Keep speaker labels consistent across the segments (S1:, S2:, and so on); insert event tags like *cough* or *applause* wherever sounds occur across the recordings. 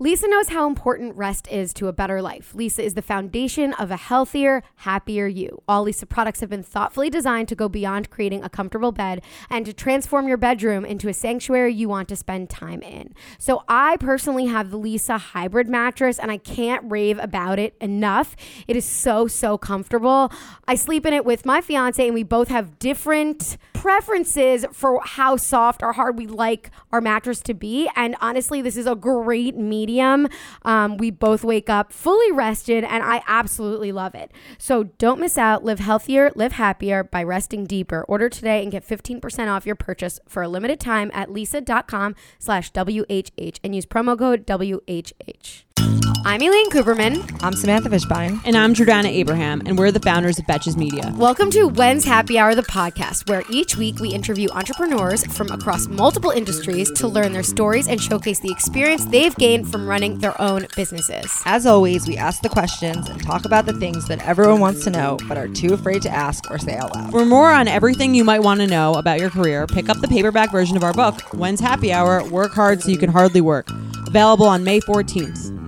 S1: Leesa knows how important rest is to a better life. Leesa is the foundation of a healthier, happier you. All Leesa products have been thoughtfully designed to go beyond creating a comfortable bed and to transform your bedroom into a sanctuary you want to spend time in. So, I personally have the Leesa hybrid mattress and I can't rave about it enough. It is so, so comfortable. I sleep in it with my fiance, and we both have different preferences for how soft or hard we like our mattress to be. And honestly, this is a great medium. Um, we both wake up fully rested, and I absolutely love it. So don't miss out. Live healthier, live happier by resting deeper. Order today and get 15% off your purchase for a limited time at leesa.com slash WHH and use promo code WHH. I'm Aleen Kuperman.
S2: I'm Samantha Fishbein.
S3: And I'm Jordana Abraham, and we're the founders of Betches Media.
S1: Welcome to When's Happy Hour, the podcast, where each week we interview entrepreneurs from across multiple industries to learn their stories and showcase the experience they've gained from running their own businesses.
S2: As always, we ask the questions and talk about the things that everyone wants to know but are too afraid to ask or say out loud.
S3: For more on everything you might want to know about your career, pick up the paperback version of our book, When's Happy Hour Work Hard So You Can Hardly Work, available on May 14th.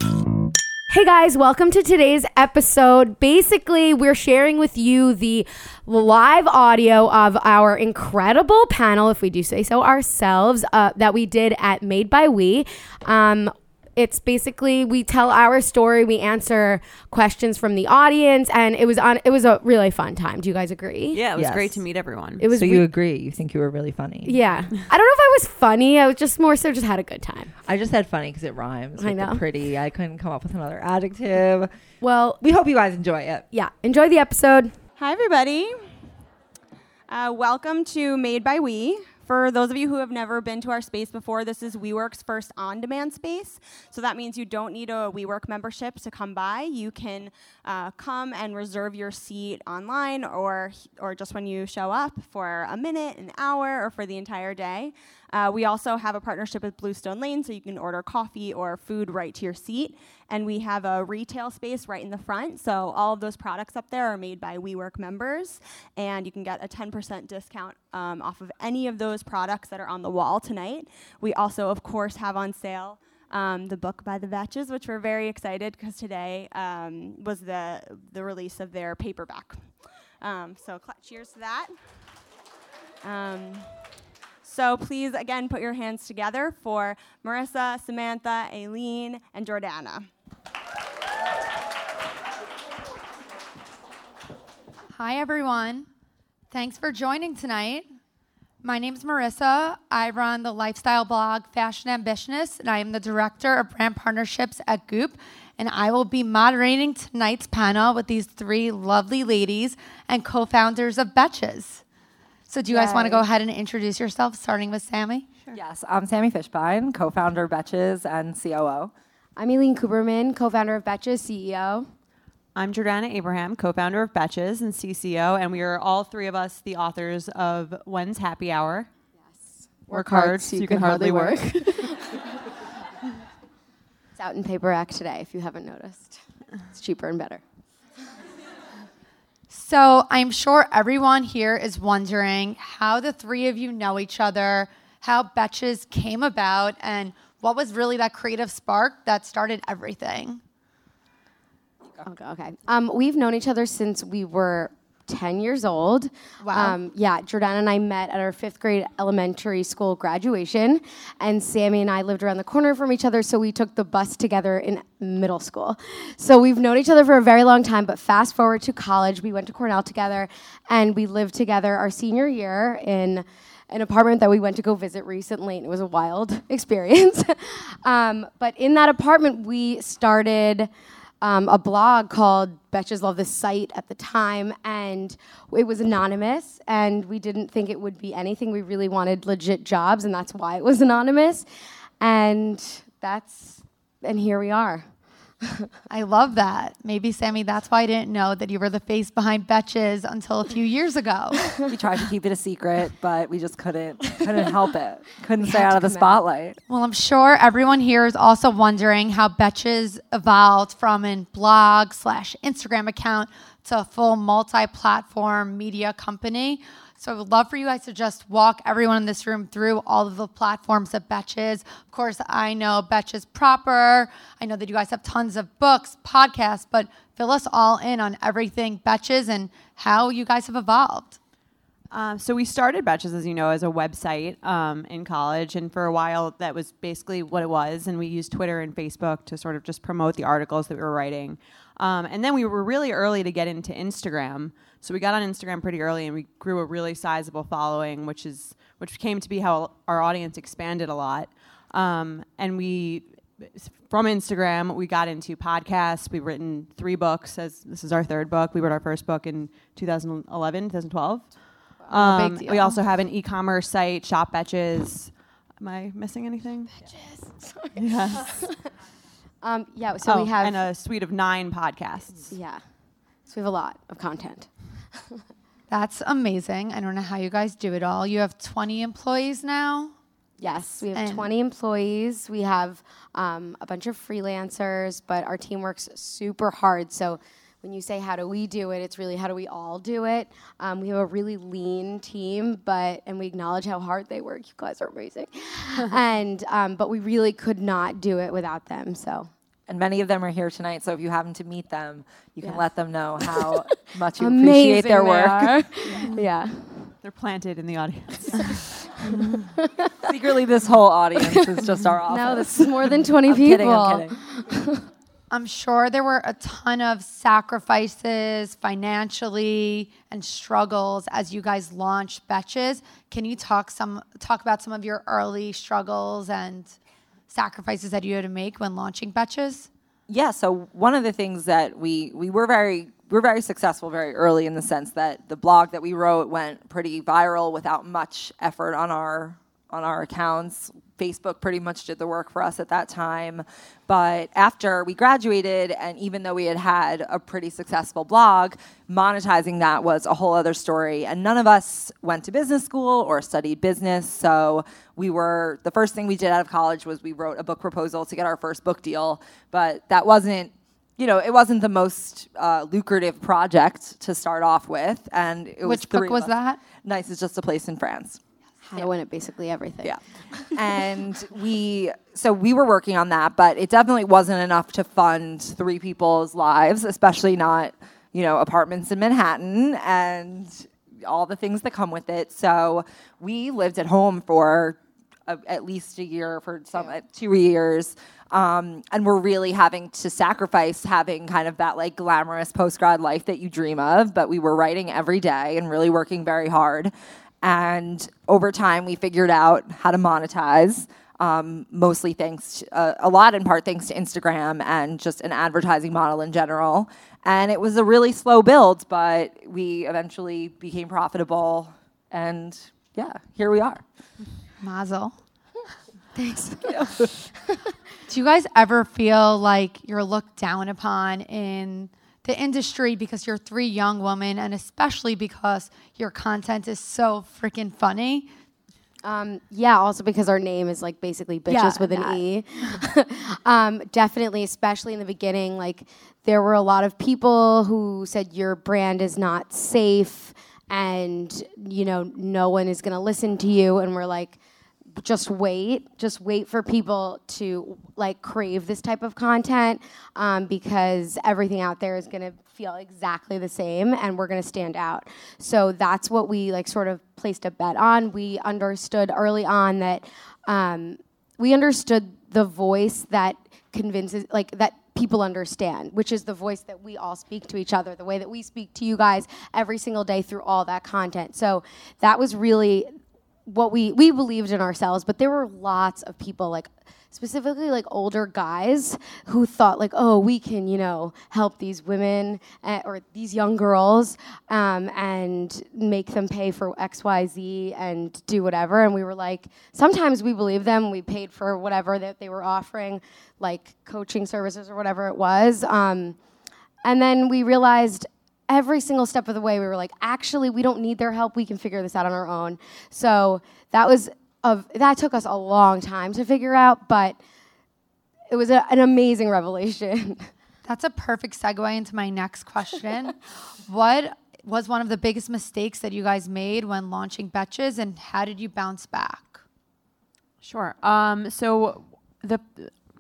S1: Hey guys, welcome to today's episode. Basically, we're sharing with you the live audio of our incredible panel, if we do say so ourselves, uh, that we did at Made by We. Um, it's basically we tell our story, we answer questions from the audience, and it was on. It was a really fun time. Do you guys agree?
S3: Yeah, it was
S2: Yes.
S3: great to meet everyone.
S1: It was.
S2: so
S1: re-
S2: you agree? You think you were really funny?
S1: yeah. *laughs* I don't know if I was funny. I was just more so just had a good time.
S2: I just said funny because it rhymes.
S1: I
S2: with the
S1: know.
S2: pretty. I couldn't come up with another adjective.
S1: Well,
S2: We hope you guys enjoy it.
S1: yeah. Enjoy the episode.
S4: Hi, everybody. Uh, welcome to Made by We. For those of you who have never been to our space before, this is WeWork's first on demand space. So that means you don't need a WeWork membership to come by. You can uh, come and reserve your seat online or, or just when you show up for a minute, an hour, or for the entire day. Uh, we also have a partnership with Bluestone Lane, so you can order coffee or food right to your seat. And we have a retail space right in the front, so all of those products up there are made by WeWork members, and you can get a 10% discount um, off of any of those products that are on the wall tonight. We also, of course, have on sale um, the book by the Betches, which we're very excited because today um, was the the release of their paperback. Um, so cl- cheers to that. So please, again, put your hands together for Marisa, Samantha, Aleen, and Jordana.
S5: Hi, everyone. Thanks for joining tonight. My name is Marisa. I run the lifestyle blog Fashion Ambitionist, and I am the director of brand partnerships at Goop. And I will be moderating tonight's panel with these three lovely ladies and co founders of Betches. So, do you guys want to go ahead and introduce yourselves, starting with Sami? Sure.
S6: Yes, I'm Sami Fishbein, co-founder of Betches and COO.
S1: I'm Aleen Kuperman, co-founder of Betches, CEO.
S3: I'm Jordana Abraham, co founder of Betches and CCO, and we are all three of us the authors of When's Happy Hour. Yes. Work, hard so you can, hardly work. *laughs*
S1: It's out in paperback today, if you haven't noticed. It's cheaper and better.
S5: So I'm sure everyone here is wondering how the three of you know each other, how Betches came about, and what was really that creative spark that started everything.
S1: Okay. okay. Um, we've known each other since we were 10 years old.
S5: Wow.
S1: Um, yeah, Jordana and I met at our fifth grade elementary school graduation, and Sami and I lived around the corner from each other, so we took the bus together in middle school. So we've known each other for a very long time, but fast forward to college, we went to Cornell together, and we lived together our senior year in an apartment that we went to go visit recently, and it was a wild *laughs* experience. *laughs* um, but in that apartment, we started um, a blog called Betches Love This Site at the time, and it was anonymous, and we didn't think it would be anything. We really wanted legit jobs, and that's why it was anonymous. And that's, and here we are. *laughs*
S5: I love that. Maybe, Sami, that's why I didn't know that you were the face behind Betches until a few years ago. *laughs*
S6: We tried to keep it a secret, but we just couldn't couldn't help it. *laughs* Couldn't stay out of the spotlight.
S5: Well, I'm sure everyone here is also wondering how Betches evolved from a blog slash Instagram account to a full multi-platform media company. So I would love for you guys to just walk everyone in this room through all of the platforms of Betches. Of course, I know Betches proper. I know that you guys have tons of books, podcasts, but fill us all in on everything Betches and how you guys have evolved.
S3: Um, so we started Betches, as you know, as a website um, in college, and for a while that was basically what it was. And we used Twitter and Facebook to sort of just promote the articles that we were writing. Um, and then we were really early to get into Instagram, so we got on Instagram pretty early, and we grew a really sizable following, which is which came to be how our audience expanded a lot. Um, and we from Instagram, we got into podcasts. We've written three books. As this is our third book. We wrote our first book in 2011, 2012. Um, we also have an e-commerce site, Shop Betches. Am I missing anything? *laughs* Yes. *laughs*
S1: Um, yeah, so
S3: oh,
S1: we have
S3: and a suite of nine podcasts.
S1: yeah, so we have a lot of content. *laughs*
S5: That's amazing. I don't know how you guys do it all. You have 20 employees now.
S1: Yes, we have
S5: And-
S1: 20 employees. We have um, a bunch of freelancers, but our team works super hard. So when you say how do we do it, it's really how do we all do it. Um, we have a really lean team, but and we acknowledge how hard they work. You guys are amazing, *laughs* and um, but we really could not do it without them. So
S2: And many of them are here tonight, so if you happen to meet them, you can let them know how *laughs* much you appreciate their work.
S1: they are. *laughs* yeah.
S3: They're planted in the audience. *laughs*
S2: Secretly, this whole audience is just our office.
S1: No, this is more than 20
S2: I'm
S1: people.
S2: kidding, I'm kidding.
S5: I'm sure there were a ton of sacrifices financially and struggles as you guys launched Betches. Can you talk some talk about some of your early struggles and sacrifices that you had to make when launching Betches?
S2: Yeah, so one of the things that we we were very we were very successful very early in the sense that the blog that we wrote went pretty viral without much effort on our on our accounts. Facebook pretty much did the work for us at that time. But after we graduated, and even though we had had a pretty successful blog, monetizing that was a whole other story. And none of us went to business school or studied business. So we were, the first thing we did out of college was we wrote a book proposal to get our first book deal. But that wasn't you know, it wasn't the most uh, lucrative project to start off with, and it was
S5: Which book was
S2: us.
S5: that?
S2: Nice is just a place in France.
S1: To win at basically everything.
S2: Yeah. *laughs* and we, so we were working on that, but it definitely wasn't enough to fund three people's lives, especially not, you know, apartments in Manhattan and all the things that come with it. So we lived at home for a, at least a year, for some, uh, two years. Um, and we're really having to sacrifice having kind of that like glamorous post grad life that you dream of. But we were writing every day and really working very hard. And over time, we figured out how to monetize, um, mostly thanks, to, uh, a lot in part thanks to Instagram and just an advertising model in general. And it was a really slow build, but we eventually became profitable. And yeah, here we are.
S5: Mazel. Thanks. *laughs* *laughs* Do you guys ever feel like you're looked down upon in the industry because you're three young women and especially because your content is so freaking funny?
S1: Um, yeah, also because our name is like basically bitches
S5: Yeah,
S1: with an
S5: that.
S1: E. *laughs* um, definitely, especially in the beginning, like there were a lot of people who said your brand is not safe and you know no one is going to listen to you and we're like just wait just wait for people to like crave this type of content um, because everything out there is to feel exactly the same and we're to stand out. So that's what we like sort of placed a bet on. We understood early on that um, we understood the voice that convinces like that people understand which is the voice that we all speak to each other the way that we speak to you guys every single day through all that content. So that was really what we we believed in ourselves but there were lots of people like specifically like older guys who thought like oh we can you know help these women uh, or these young girls um, and make them pay for xyz and do whatever. And we were like sometimes we believed them we paid for whatever that they were offering like coaching services or whatever it was um, and then we realized every single step of the way, we were like, actually, we don't need their help. We can figure this out on our own. So that was of that took us a long time to figure out, but it was a, an amazing revelation. *laughs*
S5: That's a perfect segue into my next question. *laughs* what was one of the biggest mistakes that you guys made when launching Betches, and how did you bounce back?
S3: Sure. Um, so the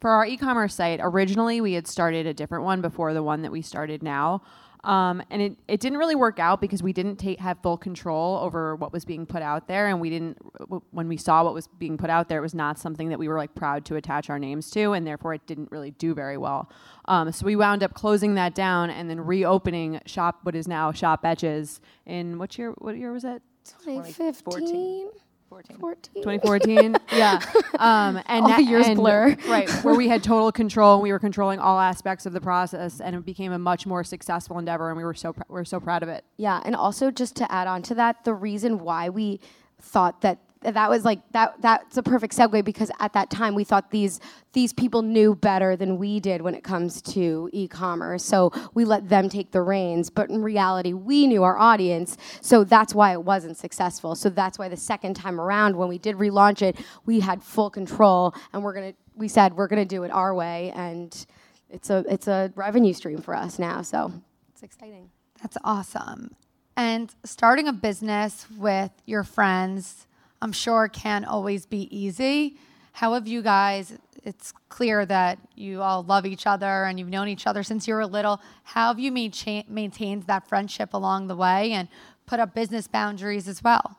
S3: for our e-commerce site, originally we had started a different one before the one that we started now. Um, and it, it didn't really work out because we didn't take have full control over what was being put out there, and we didn't w- when we saw what was being put out there, it was not something that we were like proud to attach our names to, and therefore it didn't really do very well. Um, so we wound up closing that down and then reopening shop what is now Shop Betches in what year? What year was it?
S1: 2015.
S2: 14.
S1: 14.
S3: 2014. *laughs* yeah. Um, and
S1: All the
S3: that-
S1: years
S3: and-
S1: blur. *laughs*
S3: right. Where we had total control and we were controlling all aspects of the process, and it became a much more successful endeavor, and we were so pr- we are so proud of it.
S1: Yeah, and also just to add on to that, the reason why we thought that that was like that that's a perfect segue because at that time we thought these these people knew better than we did when it comes to e-commerce. So we let them take the reins, but in reality we knew our audience. So that's why it wasn't successful. So that's why the second time around when we did relaunch it, we had full control and we're going to we said we're going to do it our way and it's a it's a revenue stream for us now. So it's exciting.
S5: That's awesome. And starting a business with your friends, I'm sure can always be easy. How have you guys? It's clear that you all love each other and you've known each other since you were little. How have you cha- maintained that friendship along the way and put up business boundaries as well?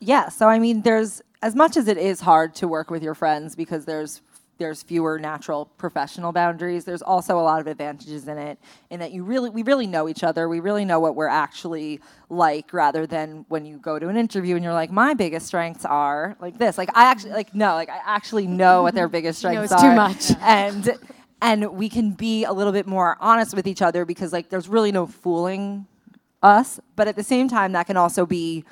S2: Yeah, so I mean, there's as much as it is hard to work with your friends because there's there's fewer natural professional boundaries. There's also a lot of advantages in it, in that you really we really know each other. We really know what we're actually like, rather than when you go to an interview and you're like, my biggest strengths are like this. Like I actually like no, like I actually know what their biggest *laughs* strengths are.
S1: too much. *laughs*
S2: and and we can be a little bit more honest with each other because like there's really no fooling us. But at the same time, that can also be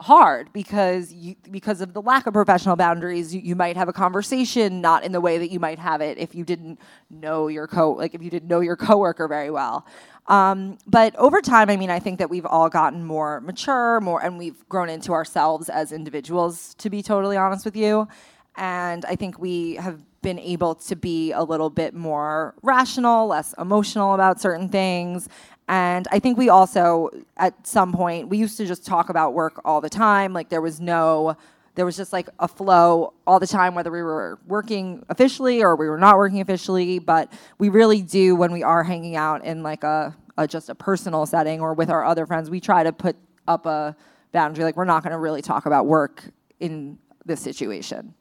S2: hard because you because of the lack of professional boundaries you, you might have a conversation not in the way that you might have it if you didn't know your co like if you didn't know your coworker very well. Um, but over time i mean i think that we've all gotten more mature more and we've grown into ourselves as individuals to be totally honest with you. And i think we have been able to be a little bit more rational less emotional about certain things and I think we also, at some point, we used to just talk about work all the time. Like there was no, there was just like a flow all the time, whether we were working officially or we were not working officially. But we really do when we are hanging out in like a, a just a personal setting or with our other friends, we try to put up a boundary. Like we're not going to really talk about work in this situation.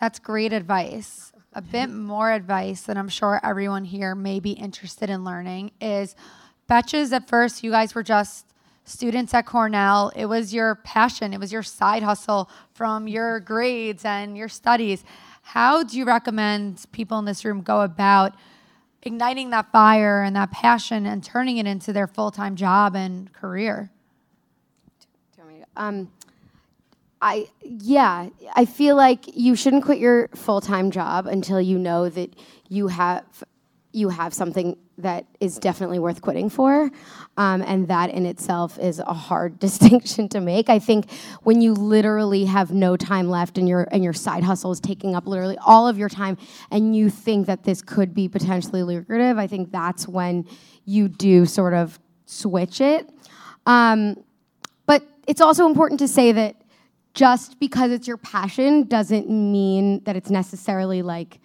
S5: That's great advice. A bit more advice that I'm sure everyone here may be interested in learning is Betches, at first, you guys were just students at Cornell. It was your passion, it was your side hustle from your grades and your studies. How do you recommend people in this room go about igniting that fire and that passion and turning it into their full time job and career? Tell me.
S1: Um, I yeah, I feel like you shouldn't quit your full time job until you know that you have you have something that is definitely worth quitting for, um, and that in itself is a hard *laughs* distinction to make. I think when you literally have no time left and your and your side hustle is taking up literally all of your time, and you think that this could be potentially lucrative, I think that's when you do sort of switch it. Um, but it's also important to say that just because it's your passion doesn't mean that it's necessarily like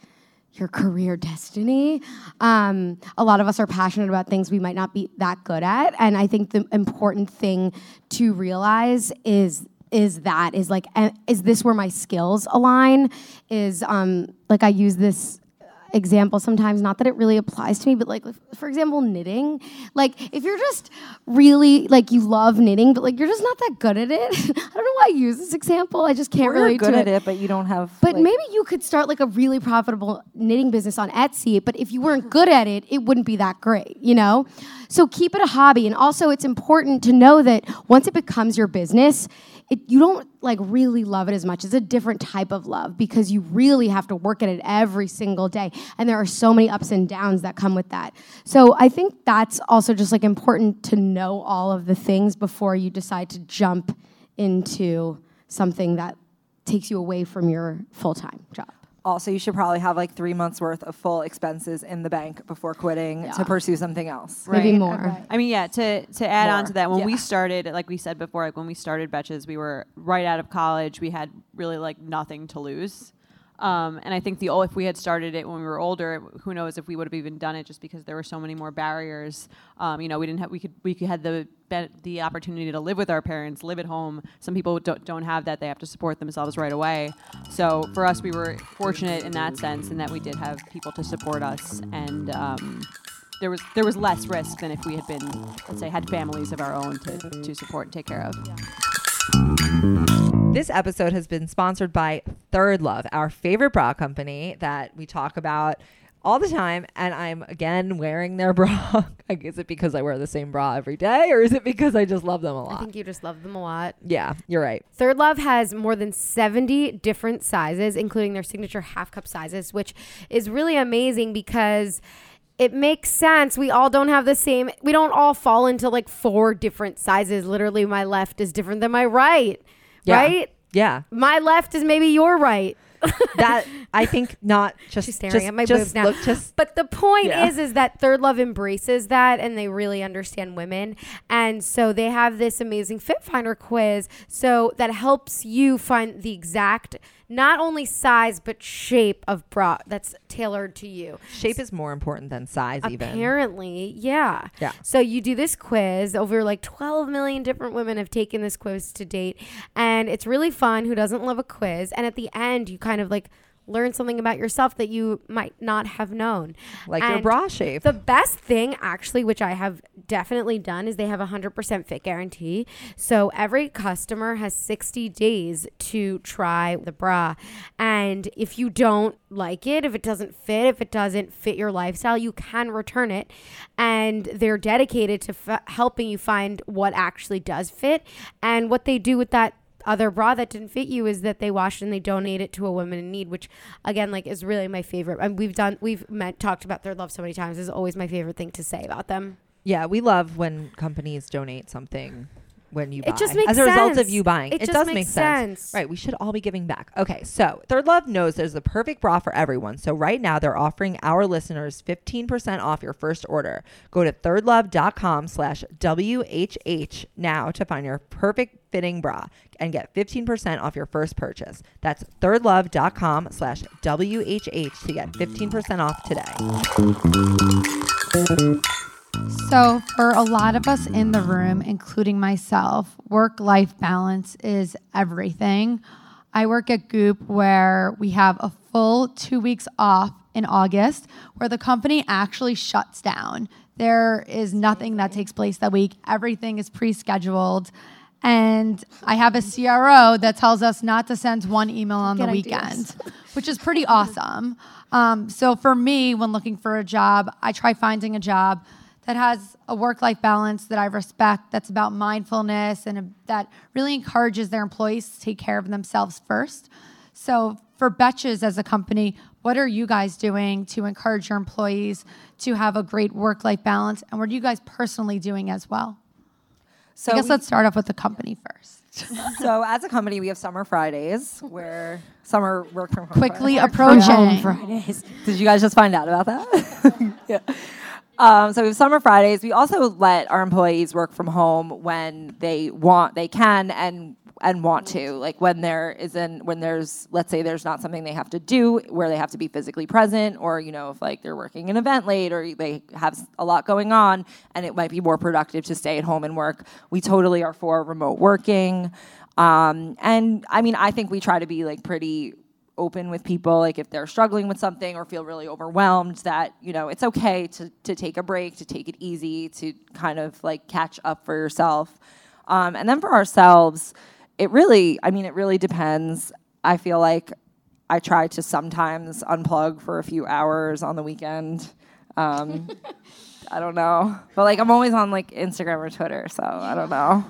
S1: your career destiny. Um, a lot of us are passionate about things we might not be that good at, and I think the important thing to realize is is that is like is this where my skills align? Is um, like I use this example sometimes not that it really applies to me but like for example knitting like if you're just really like you love knitting but like you're just not that good at it *laughs* i don't know why i use this example i just can't really
S2: good at it, but you don't have.
S1: but
S2: like-
S1: maybe you could start like a really profitable knitting business on Etsy, but if you weren't good at it, it wouldn't be that great, you know? So keep it a hobby. And also it's important to know that once it becomes your business, it, you don't like really love it as much. It's a different type of love because you really have to work at it every single day. And there are so many ups and downs that come with that. So I think that's also just like important to know all of the things before you decide to jump into something that takes you away from your full time job.
S2: Also, you should probably have like three months worth of full expenses in the bank before quitting to pursue something else.
S1: Maybe
S3: Right.
S1: more.
S3: I mean, yeah. To to add on to that, when we started, like we said before, like when we started Betches, we were right out of college. We had really like nothing to lose. Um, and I think the if we had started it when we were older, who knows if we would have even done it, just because there were so many more barriers. Um, you know, we didn't have we could we had the the opportunity to live with our parents, live at home. Some people don't, don't have that; they have to support themselves right away. So for us, we were fortunate in that sense, in that we did have people to support us, and um, there was there was less risk than if we had been, let's say, had families of our own to, to support and take care of.
S6: This episode has been sponsored by Third Love, our favorite bra company that we talk about all the time. And I'm again wearing their *laughs* bra. Is it because I wear the same bra every day, or is it because I just love them a lot?
S1: I think you just love them a lot.
S6: yeah, you're right.
S1: Third Love has more than 70 different sizes, including their signature half cup sizes, which is really amazing because it makes sense. We all don't have the same, we don't all fall into like four different sizes. Literally, my left is different than my right,
S6: Yeah.
S1: right?
S6: Yeah,
S1: My left is maybe your right.
S6: that *laughs* I think not *laughs* just
S1: She's staring
S6: just,
S1: at my
S6: just
S1: boobs now.
S6: Look, just
S1: But the point
S6: Yeah.
S1: is, is that Third Love embraces that, and they really understand women, and so they have this amazing Fit Finder quiz, so that helps you find the exact, not only size but shape of bra that's tailored to you.
S6: shape is more important than size. Even
S1: Apparently, yeah.
S6: Yeah.
S1: So you do this quiz. Over like 12 million different women have taken this quiz to date. And it's really fun. Who doesn't love a quiz? And at the end, you kind of like learn something about yourself that you might not have known.
S6: like your bra shape.
S1: The best thing, actually, which I have definitely done, is they have a 100% fit guarantee. So every customer has 60 days to try the bra. And if you don't like it, if it doesn't fit, if it doesn't fit your lifestyle, you can return it. And they're dedicated to f- helping you find what actually does fit. And what they do with that other bra that didn't fit you is that they wash and they donate it to a woman in need, which again, like, is really my favorite. And we've done, we've met, talked about Third Love so many times. Is always my favorite thing to say about them.
S6: yeah, we love when companies donate something when you buy.
S1: It just makes
S6: as a result of
S1: sense.
S6: you buying.
S1: It
S6: It, does make sense.
S1: sense.
S6: Right, we should all be giving back. Okay, so Third Love knows there's the perfect bra for everyone. So right now they're offering our listeners 15% off your first order. Go to thirdlove.com slash WHH now to find your perfect fitting bra and get 15% off your first purchase. That's thirdlove.com slash WHH to get 15% off today.
S5: So, for a lot of us in the room, including myself, work life balance is everything. I work at Goop where we have a full two weeks off in August where the company actually shuts down. There is nothing that takes place that week, everything is pre scheduled. And I have a CRO that tells us not to send one email on the
S1: Good
S5: weekend, which is pretty awesome. Um, so for me, when looking for a job, I try finding a job that has a work-life balance that I respect, that's about mindfulness, and a, that really encourages their employees to take care of themselves first. So for Betches as a company, what are you guys doing to encourage your employees to have a great work-life balance, and what are you guys personally doing as well?
S2: So
S5: I guess
S2: we-
S5: let's start off with the company first. *laughs*
S2: so as a company, we have summer Fridays where summer work from home.
S5: Quickly
S2: Fridays.
S5: approaching.
S2: Fridays. Did you guys just find out about that? *laughs* yeah. Um, so we have summer Fridays. We also let our employees work from home when they want, they can, and and want to. Like when there isn't, when there's, let's say there's not something they have to do where they have to be physically present, or you know, if like they're working an event late, or they have a lot going on, and it might be more productive to stay at home and work. We totally are for remote working. Um, and I mean, I think we try to be like pretty open with people like if they're struggling with something or feel really overwhelmed that you know it's okay to, to take a break to take it easy to kind of like catch up for yourself um, and then for ourselves it really i mean it really depends. I feel like i try to sometimes unplug for a few hours on the weekend. Um, *laughs* i don't know. But like i'm always on like instagram or twitter so i don't know.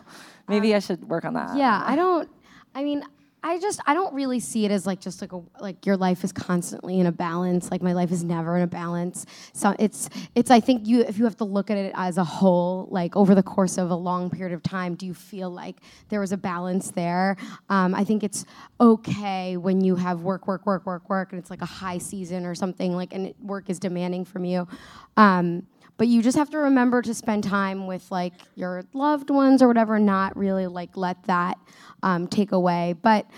S2: Maybe i should work on that.
S1: Yeah, I don't. I mean, I just I don't really see it as like just like a like your life is constantly in a balance. Like my life is never in a balance. So it's it's I think you if you have to look at it as a whole, like over the course of a long period of time, do you feel like there was a balance there? Um, I think it's okay when you have work, work, work, work, work, and it's like a high season or something like, and work is demanding from you. Um, but you just have to remember to spend time with like your loved ones or whatever not really like let that um, take away. But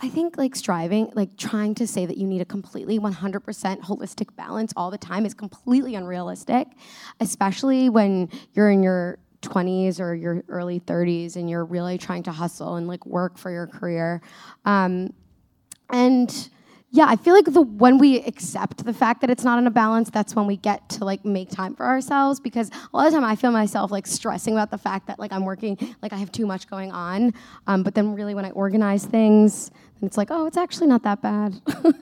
S1: i think like striving like trying to say that you need a completely 100% holistic balance all the time is completely unrealistic especially when you're in your 20s or your early 30s and you're really trying to hustle and like work for your career. Um, and yeah, I feel like the when we accept the fact that it's not in a balance, that's when we get to like make time for ourselves. Because a lot of the time, I feel myself like stressing about the fact that like I'm working, like I have too much going on. Um, but then really, when I organize things, then it's like, oh, it's actually not that bad. *laughs*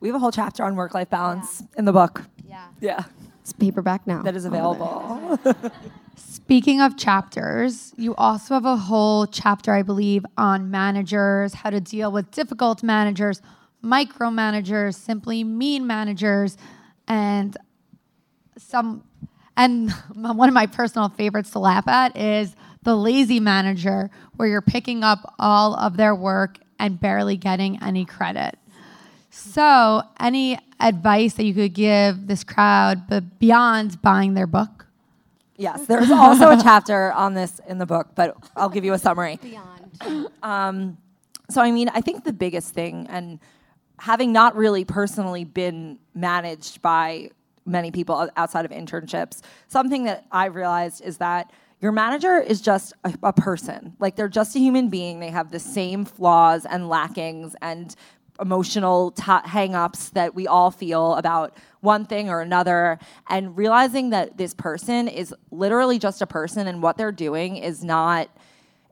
S2: We have a whole chapter on work life balance in the book.
S1: yeah,
S2: Yeah.
S1: it's paperback now.
S2: That is
S1: All of it.
S2: available. *laughs*
S5: Speaking of chapters, you also have a whole chapter, I believe, on managers, how to deal with difficult managers, micromanagers, simply mean managers, and some. And *laughs* one of my personal favorites to laugh at is the lazy manager, where you're picking up all of their work and barely getting any credit. So, any advice that you could give this crowd, but beyond buying their book?
S2: yes, there's also a chapter on this in the book, but I'll give you a summary.
S1: Beyond.
S2: Um, so, I mean, I think the biggest thing, and having not really personally been managed by many people outside of internships, something that I've realized is that your manager is just a, a person. Like, they're just a human being. They have the same flaws and lackings and emotional t- hang-ups that we all feel about one thing or another and realizing that this person is literally just a person and what they're doing is not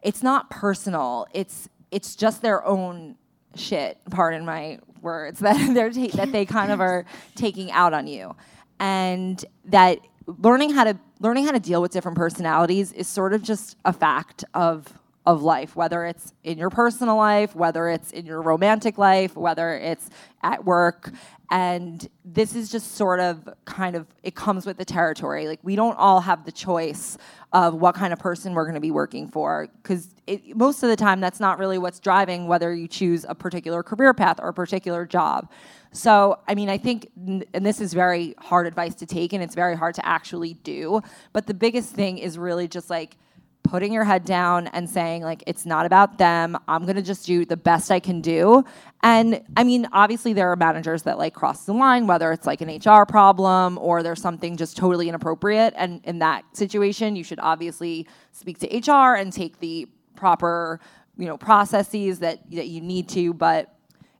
S2: it's not personal. It's it's just their own shit. Pardon my words *laughs* that they're ta- that they kind of are taking out on you, and that learning how to learning how to deal with different personalities is sort of just a fact of of life, whether it's in your personal life, whether it's in your romantic life, whether it's at work. And this is just sort of kind of, it comes with the territory. Like, we don't all have the choice of what kind of person we're going to be working for. Because most of the time, that's not really what's driving whether you choose a particular career path or a particular job. So, I mean, I think, and this is very hard advice to take, and it's very hard to actually do. But the biggest thing is really just like, putting your head down and saying like it's not about them. I'm going to just do the best i can do. And i mean obviously there are managers that like cross the line whether it's like an hr problem or there's something just totally inappropriate. And in that situation you should obviously speak to hr and take the proper you know processes that that you need to. But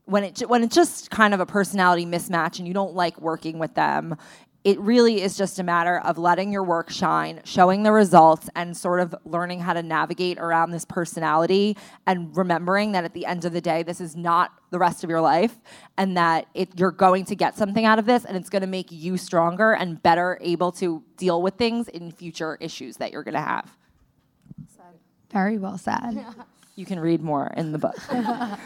S2: when it when it's just kind of a personality mismatch and you don't like working with them it really is just a matter of letting your work shine, showing the results, and sort of learning how to navigate around this personality and remembering that at the end of the day, this is not the rest of your life and that it, you're going to get something out of this and it's going to make you stronger and better able to deal with things in future issues that you're going to have.
S5: Very well said.
S2: You can read more in the book. *laughs*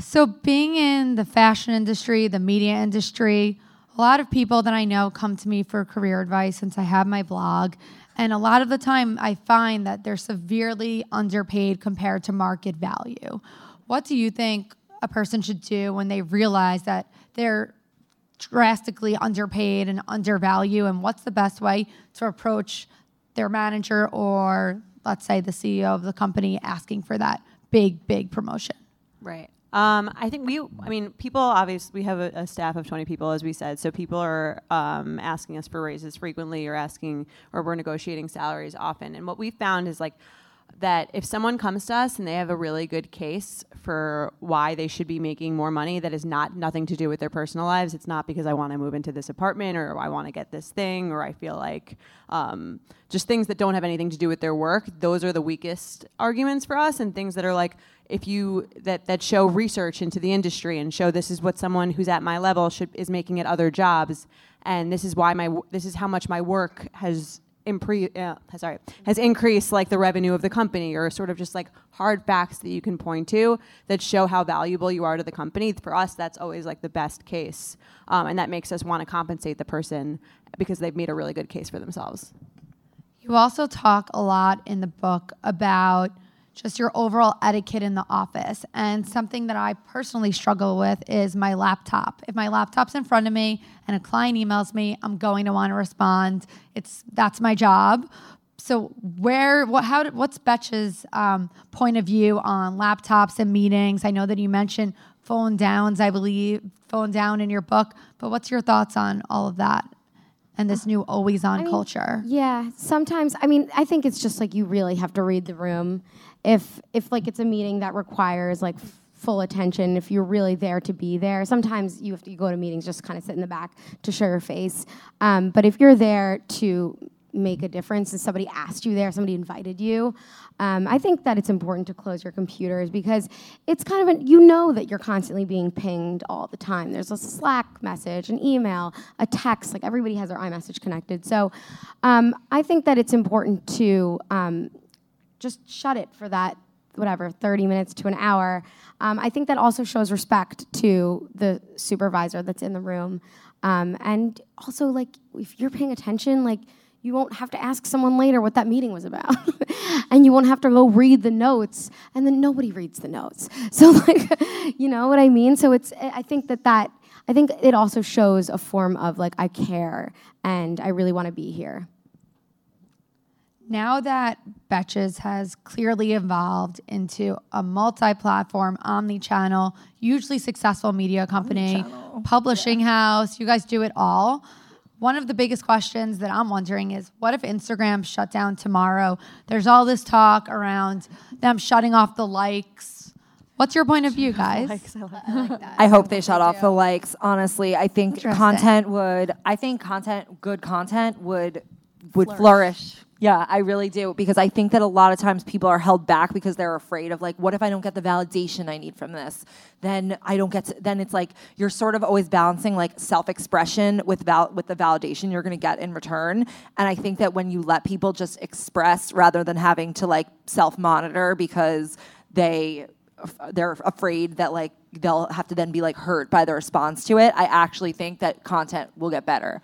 S5: So, being in the fashion industry, the media industry, a lot of people that I know come to me for career advice since I have my blog. And a lot of the time, I find that they're severely underpaid compared to market value. What do you think a person should do when they realize that they're drastically underpaid and undervalued? And what's the best way to approach their manager or, let's say, the CEO of the company asking for that big, big promotion?
S3: Right. Um, I think we, I mean, people obviously, we have a, a staff of 20 people, as we said. So people are um, asking us for raises frequently or asking, or we're negotiating salaries often. And what we found is like that if someone comes to us and they have a really good case for why they should be making more money that is not nothing to do with their personal lives, it's not because I want to move into this apartment or I want to get this thing or I feel like um, just things that don't have anything to do with their work. Those are the weakest arguments for us, and things that are like if you that that show research into the industry and show this is what someone who's at my level should is making at other jobs, and this is why my this is how much my work has impre- uh, sorry has increased like the revenue of the company or sort of just like hard facts that you can point to that show how valuable you are to the company. For us that's always like the best case um, and that makes us want to compensate the person because they've made a really good case for themselves.
S5: You also talk a lot in the book about just your overall etiquette in the office. And something that I personally struggle with is my laptop. If my laptop's in front of me and a client emails me, I'm going to want to respond. It's that's my job. So where what how what's Betch's um, point of view on laptops and meetings? I know that you mentioned phone downs, I believe, phone down in your book, but what's your thoughts on all of that and this new always on
S1: I mean,
S5: culture?
S1: Yeah, sometimes I mean I think it's just like you really have to read the room. If if like it's a meeting that requires like f- full attention, if you're really there to be there, sometimes you have to you go to meetings just kind of sit in the back to show your face. Um, but if you're there to make a difference and somebody asked you there, somebody invited you, um, I think that it's important to close your computers because it's kind of an, you know that you're constantly being pinged all the time. There's a Slack message, an email, a text. Like everybody has their iMessage connected. So um, I think that it's important to um, just shut it for that whatever 30 minutes to an hour um, i think that also shows respect to the supervisor that's in the room um, and also like if you're paying attention like you won't have to ask someone later what that meeting was about. *laughs* And you won't have to go read the notes and then nobody reads the notes. *laughs* So like *laughs* you know what i mean? So it's i think that that i think it also shows a form of like i care and i really want to be here.
S5: Now that Betches has clearly evolved into a multi-platform, omni-channel, hugely successful media company, publishing house, you guys do it all. One of the biggest questions that I'm wondering is what if Instagram shut down tomorrow? There's all this talk around them shutting off the likes. What's your point of view, guys?
S2: I *laughs* hope they shut off the likes. Honestly, I think content would. I think content, good content would would flourish. Yeah, I really do because I think that a lot of times people are held back because they're afraid of like, what if I don't get the validation I need from this? Then I don't get. To, then it's like you're sort of always balancing like self-expression with val- with the validation you're going to get in return. And I think that when you let people just express rather than having to like self-monitor because they they're afraid that like they'll have to then be like hurt by the response to it. I actually think that content will get better.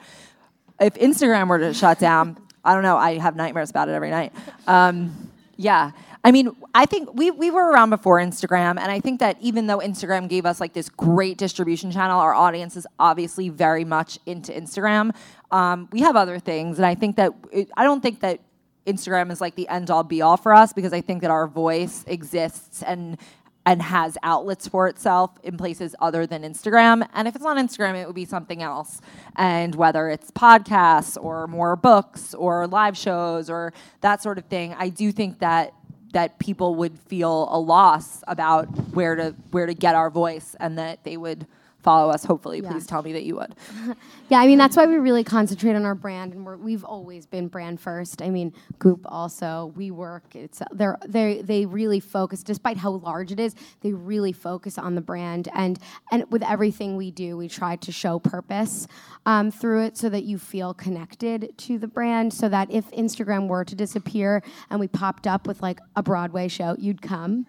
S2: If Instagram were to shut down, I don't know. I have nightmares about it every night. Um, yeah. I mean, I think we, we were around before Instagram, and I think that even though Instagram gave us like this great distribution channel, our audience is obviously very much into Instagram. Um, we have other things, and I think that it, I don't think that Instagram is like the end all be all for us because I think that our voice exists and and has outlets for itself in places other than Instagram. And if it's not Instagram, it would be something else. And whether it's podcasts or more books or live shows or that sort of thing, I do think that that people would feel a loss about where to where to get our voice and that they would follow us hopefully
S1: Yeah.
S2: please tell me that you would *laughs*
S1: Yeah, I mean that's why we really concentrate on our brand, and we're, we've always been brand first. I mean, Goop also, WeWork. It's they're they they really focus, despite how large it is, they really focus on the brand, and and with everything we do, we try to show purpose um, through it, so that you feel connected to the brand. So that if Instagram were to disappear and we popped up with like a Broadway show, you'd come.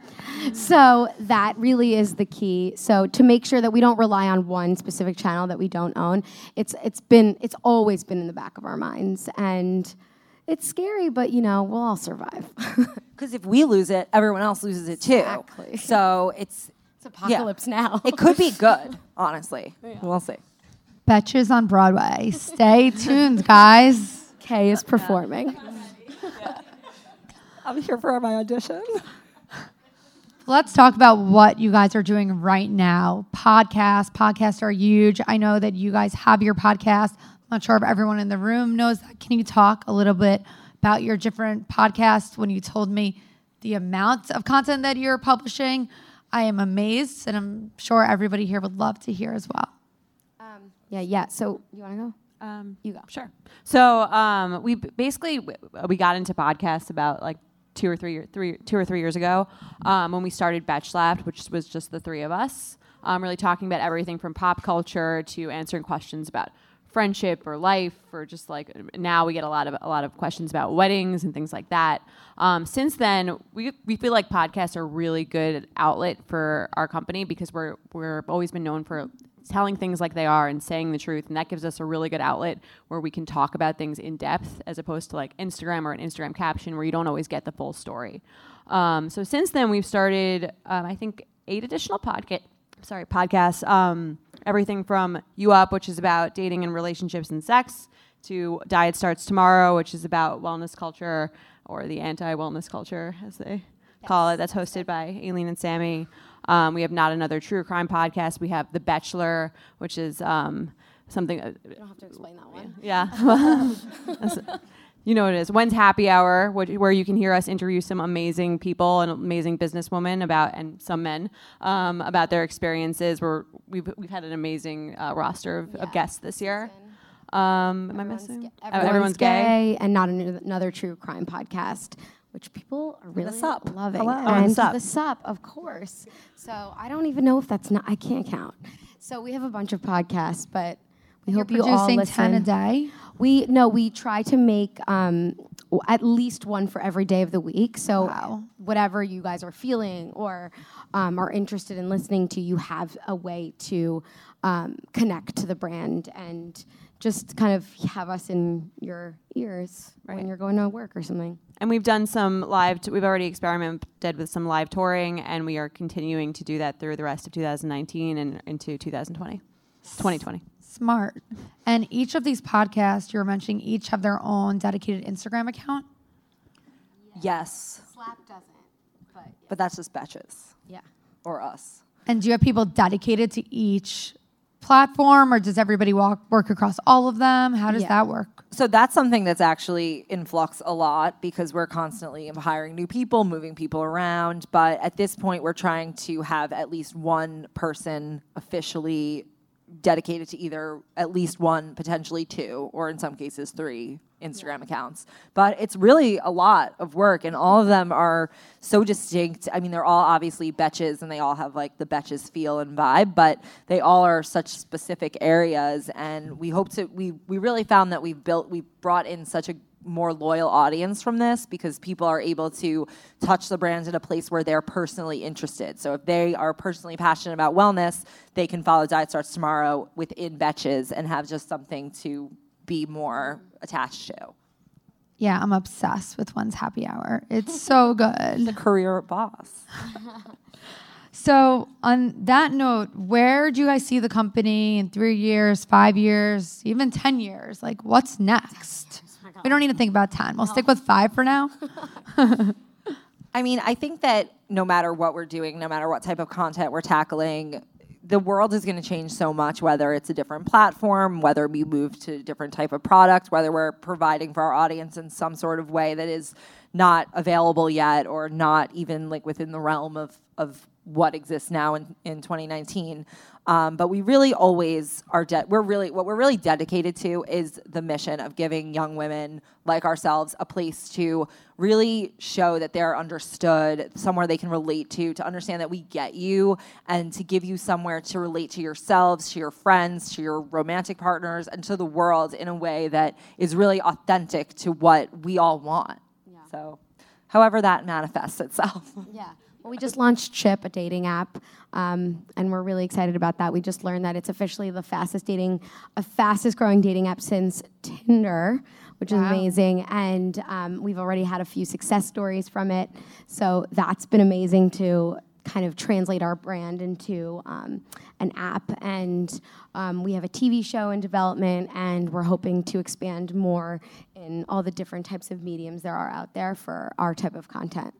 S1: So that really is the key. So to make sure that we don't rely on one specific channel that we don't own, it's it's been it's always been in the back of our minds, and it's scary, but you know we'll all survive. *laughs*
S2: because if we lose it everyone else loses it too
S1: Exactly.
S2: so it's
S1: it's apocalypse now.
S2: it could be *laughs* good honestly we'll see
S5: Betches on Broadway. Stay *laughs* tuned, guys.
S1: Kay is performing.
S2: i'm here for my audition
S5: Let's talk about what you guys are doing right now. Podcasts, podcasts are huge. I know that you guys have your podcast. I'm not sure if everyone in the room knows that. Can you talk a little bit about your different podcasts? When you told me the amount of content that you're publishing, I am amazed, and I'm sure everybody here would love to hear as well.
S1: Yeah, yeah. So you want to go?
S3: Um,
S1: You go.
S3: Sure. So um, we basically we got into podcasts about like two or three, three two or three years ago um, when we started Betch Lab, which was just the three of us, um, really talking about everything from pop culture to answering questions about friendship or life or just like now we get a lot of a lot of questions about weddings and things like that. Um, since then, we we feel like podcasts are really good outlet for our company because we're we're always been known for telling things like they are and saying the truth and that gives us a really good outlet where we can talk about things in depth as opposed to like instagram or an instagram caption where you don't always get the full story. Um, so since then we've started um, i think eight additional podcast sorry podcasts um, everything from you up which is about dating and relationships and sex to diet starts tomorrow which is about wellness culture or the anti-wellness culture as they call it that's hosted by aleen and sami um, we have not another true crime podcast we have the bachelor which is um, something uh,
S1: You don't have to explain that one.
S3: yeah. *laughs* You know what it is. When's happy hour, which, where you can hear us interview some amazing people and amazing businesswomen about, and some men um, about their experiences. We're, we've we've had an amazing uh, roster of, of guests this year. Um, am I missing?
S1: ga-
S3: Oh,
S1: Everyone's, gay. and not an- another true crime podcast, which people are really the
S2: Sup.
S1: loving.
S3: Hello. Oh,
S1: and
S3: The Sup.
S1: the sup, of course. So I don't even know if that's not. I can't count. So we have a bunch of podcasts, but we
S5: You're
S1: hope you all
S5: producing
S1: listen.
S5: 10 a day?
S1: We no, we try to make um, at least one for every day of the week. So
S5: Wow.
S1: whatever you guys are feeling or um, are interested in listening to, you have a way to um, connect to the brand and just kind of have us in your ears
S3: Right.
S1: when you're going to work or something.
S3: And we've done some live. T- we've already experimented with some live touring, and we are continuing to do that through the rest of 2019 and into 2020, 2020.
S5: Smart. And each of these podcasts you were mentioning each have their own dedicated Instagram account.
S2: Yes,
S1: Slap doesn't, but
S2: but that's just Betches.
S1: yeah.
S2: or us.
S5: And do you have people dedicated to each platform or does everybody walk, work across all of them? How does
S1: Yeah.
S5: that work?
S2: So that's something that's actually in flux a lot because we're constantly hiring new people, moving people around. But at this point, we're trying to have at least one person officially dedicated to either at least one, potentially two, or in some cases three Instagram accounts. But it's really a lot of work, and all of them are so distinct. I mean, they're all obviously betches, and they all have like the betches feel and vibe, but they all are such specific areas. And we hope to we we really found that we've built we brought in such a more loyal audience from this because people are able to touch the brand in a place where they're personally interested. So if they are personally passionate about wellness, they can follow Diet Starts Tomorrow within Betches and have just something to be more attached to.
S5: Yeah, I'm obsessed with When's Happy Hour. It's *laughs* so good.
S2: The career boss. *laughs*
S5: So, on that note, where do you guys see the company in three years, five years, even 10 years? Like, what's next? Oh we don't need to think about 10. We'll stick with five for now. *laughs*
S2: I mean, I think that no matter what we're doing, no matter what type of content we're tackling, the world is going to change so much whether it's a different platform, whether we move to a different type of product, whether we're providing for our audience in some sort of way that is not available yet or not even like within the realm of of what exists now in, in 2019. Um, but we really always are de- we're really what we're really dedicated to is the mission of giving young women like ourselves a place to really show that they're understood, somewhere they can relate to, to understand that we get you, and to give you somewhere to relate to yourselves, to your friends, to your romantic partners, and to the world in a way that is really authentic to what we all want. So, however that manifests itself. *laughs*
S1: Yeah. Well, we just launched Ship, a dating app, um, and we're really excited about that. We just learned that it's officially the fastest dating, a fastest growing dating app since Tinder, which is amazing. And um, we've already had a few success stories from it. So that's been amazing to kind of translate our brand into um, an app. And um, we have a TV show in development, and we're hoping to expand more in all the different types of mediums there are out there for our type of content.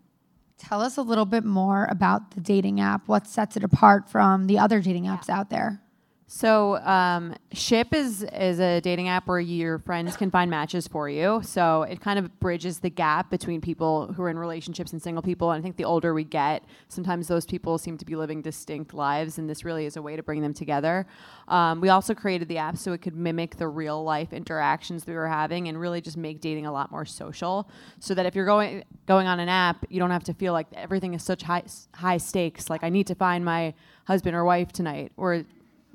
S5: Tell us a little bit more about the dating app. What sets it apart from the other dating apps out there?
S3: So, um, Ship is is a dating app where your friends can find matches for you. So it kind of bridges the gap between people who are in relationships and single people. And I think the older we get, sometimes those people seem to be living distinct lives, and this really is a way to bring them together. Um, we also created the app so it could mimic the real life interactions we were having, and really just make dating a lot more social. So that if you're going going on an app, you don't have to feel like everything is such high high stakes. Like I need to find my husband or wife tonight, or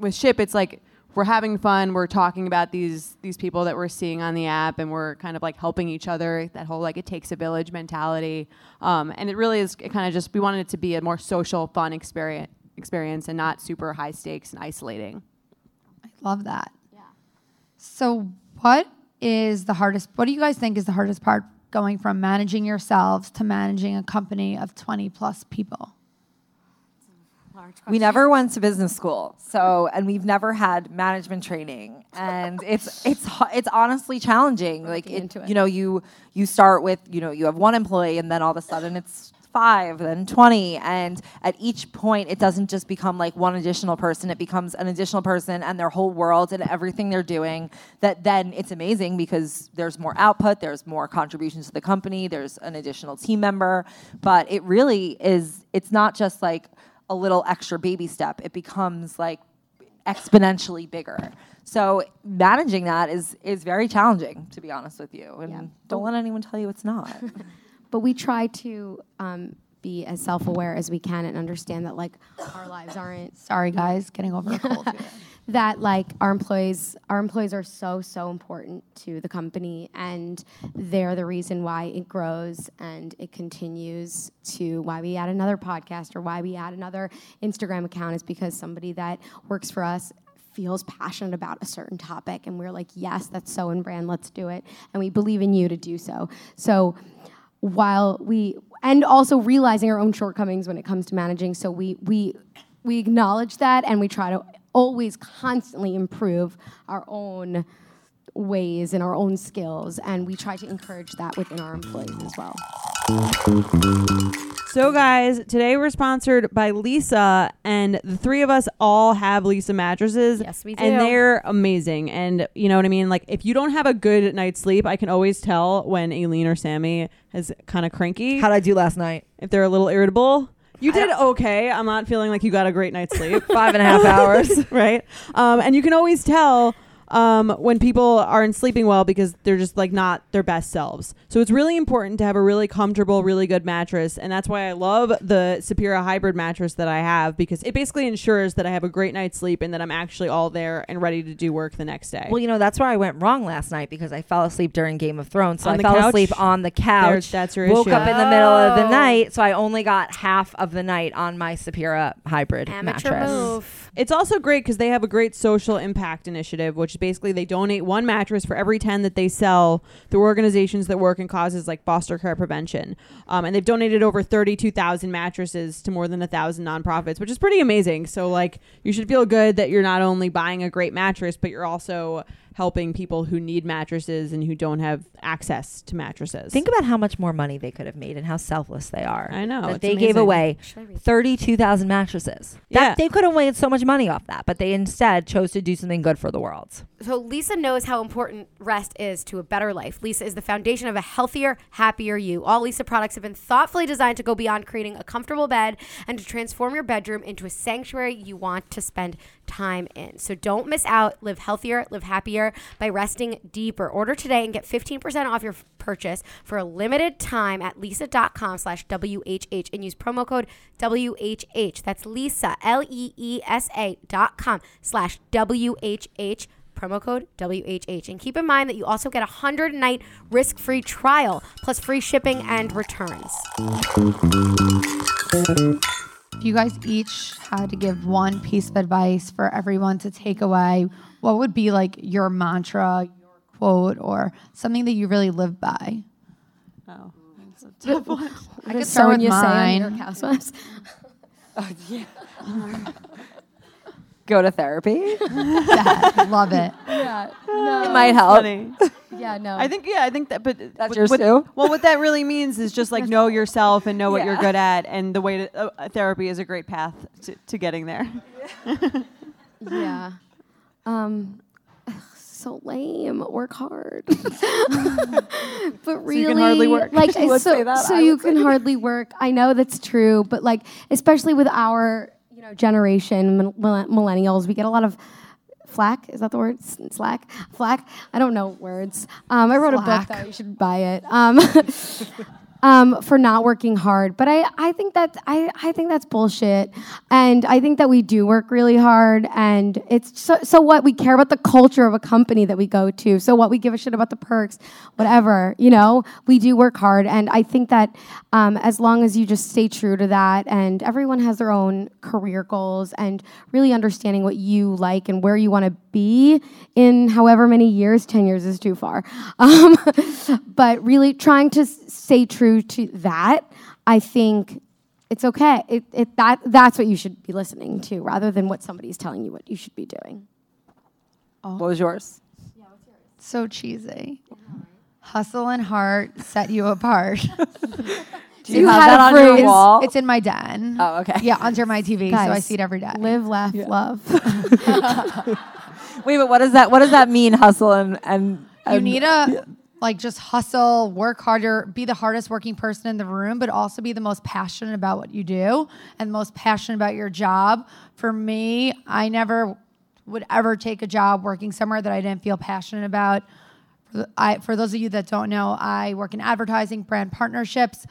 S3: with ship it's like we're having fun. We're talking about these these people that we're seeing on the app, and we're kind of like helping each other. That whole like it takes a village mentality, um, and it really is kind of just we wanted it to be a more social, fun experience experience and not super high stakes and isolating.
S5: I love that. Yeah. So, what is the hardest? What do you guys think is the hardest part going from managing yourselves to managing a company of 20 plus people?
S2: We never went to business school, so and we've never had management training, and *laughs* it's it's it's honestly challenging. Like it,
S1: it.
S2: you know, you you start with you know you have one employee, and then all of a sudden it's five, then twenty, and at each point it doesn't just become like one additional person; it becomes an additional person and their whole world and everything they're doing. That then it's amazing because there's more output, there's more contributions to the company, there's an additional team member, but it really is. It's not just like a little extra baby step, it becomes like exponentially bigger. So managing that is is very challenging, to be honest with you. And
S1: Yeah.
S2: don't let anyone tell you it's not. *laughs*
S1: but we try to um, be as self-aware as we can and understand that like our lives aren't
S5: Sorry, guys, getting over a cold. *laughs*
S1: that like our employees our employees are so so important to the company and they're the reason why it grows and it continues to why we add another podcast or why we add another Instagram account is because somebody that works for us feels passionate about a certain topic and we're like yes that's so in brand. Let's do it. And we believe in you to do so. So while we and also realizing our own shortcomings when it comes to managing so we we we acknowledge that and we try to always constantly improve our own ways and our own skills and we try to encourage that within our employees as well
S3: So, guys, today we're sponsored by Leesa, and the three of us all have Leesa mattresses.
S1: Yes, we do.
S3: And they're amazing. And you know what I mean? Like, if you don't have a good night's sleep, I can always tell when Aleen or Sami is kind of cranky.
S6: How'd I do last night?
S3: if they're a little irritable. You did okay. I'm not feeling like you got a great night's sleep.
S6: Five and a half *laughs* hours.
S3: right? Um, and you can always tell um, when people aren't sleeping well because they're just like not their best selves. So it's really important to have a really comfortable, really good mattress, and that's why I love the Sapira hybrid mattress that I have because it basically ensures that I have a great night's sleep and that I'm actually all there and ready to do work the next day.
S6: Well, you know, that's where I went wrong last night because I fell asleep during Game of Thrones. So
S3: On
S6: I
S3: the
S6: fell
S3: couch?
S6: asleep on the couch.
S3: that's your
S6: woke
S3: issue.
S6: up in the middle of the
S1: Oh.
S6: night, so I only got half of the night on my Sapira hybrid
S1: amateur
S6: mattress.
S1: move
S3: It's also great because they have a great social impact initiative, which basically they donate one mattress for every 10 that they sell through organizations that work in causes like foster care prevention. Um, and they've donated over 32,000 mattresses to more than a thousand nonprofits, which is pretty amazing. So, like, you should feel good that you're not only buying a great mattress, but you're also helping people who need mattresses and who don't have access to mattresses.
S6: Think about how much more money they could have made and how selfless they are.
S3: I know,
S6: That
S3: it's
S6: they gave away
S1: Should I read
S6: 32,000 mattresses. That,
S3: Yeah.
S6: They could have made so much money off that, but they instead chose to do something good for the world.
S1: So Leesa knows how important rest is to a better life. Leesa is the foundation of a healthier, happier you. All Leesa products have been thoughtfully designed to go beyond creating a comfortable bed and to transform your bedroom into a sanctuary you want to spend time in. So don't miss out. Live healthier, live happier by resting deeper. Order today and get 15% off your purchase for a limited time at leesa.com slash WHH and use promo code WHH. That's Leesa, L-E-E-S-A dot com slash WHH promo code WHH. And keep in mind that you also get a 100 night risk free trial plus free shipping and returns.
S5: If you guys each had to give one piece of advice for everyone to take away, what would be like your mantra, your quote, or something that you really live by?
S3: Oh. that's a tough *laughs* one.
S5: I could start with mine.
S1: housewives? *laughs*
S2: Oh, *laughs* Go to therapy. *laughs*
S5: That, love it.
S1: Yeah,
S2: it might help.
S3: Funny. *laughs*
S1: yeah, no.
S3: I think yeah, I think that. But
S2: That's
S3: what-
S2: yours
S3: what-
S2: too?
S3: Well, what that really means is just like know yourself and know what you're good at, and the way to uh, therapy is a great path to, to getting there. *laughs*
S1: yeah. Um, so lame. Work hard. but really,
S3: you can hardly work.
S1: Like,
S2: She would
S1: so,
S2: say that,
S1: so you can hardly work. I know that's true, but like, especially with our you know generation, mil- mil- millennials, we get a lot of flack. Is that the word? Slack, flack. I don't know words. Um, I wrote a book though. You should buy it. Um, *laughs* um, for not working hard. But I, I think that I, I think that's bullshit. And I think that we do work really hard. And it's so, so what we care about the culture of a company that we go to. So what we give a shit about the perks, whatever. You know, we do work hard. And I think that um, as long as you just stay true to that, and everyone has their own career goals, and really understanding what you like and where you want to be in however many years. Ten years is too far. *laughs* Um, but really trying to stay true to that, I think it's okay. It, it, that, that's what you should be listening to rather than what somebody's telling you what you should be doing.
S2: What was yours?
S5: So cheesy. Hustle and heart set you apart. *laughs* *laughs*
S2: Do you,
S1: you
S2: have
S1: had
S2: that on your wall?
S5: it's in my den.
S2: oh, okay.
S5: Yeah, under my TV, so I see it every day.
S1: Live, laugh, love. *laughs*
S2: Wait, but what does that? What does that mean? Hustle and and,
S5: you
S2: and-
S5: need to like just hustle, work harder, be the hardest working person in the room, but also be the most passionate about what you do and most passionate about your job. For me, I never would ever take a job working somewhere that I didn't feel passionate about. For, I, for those of you that don't know, I work in advertising, brand partnerships.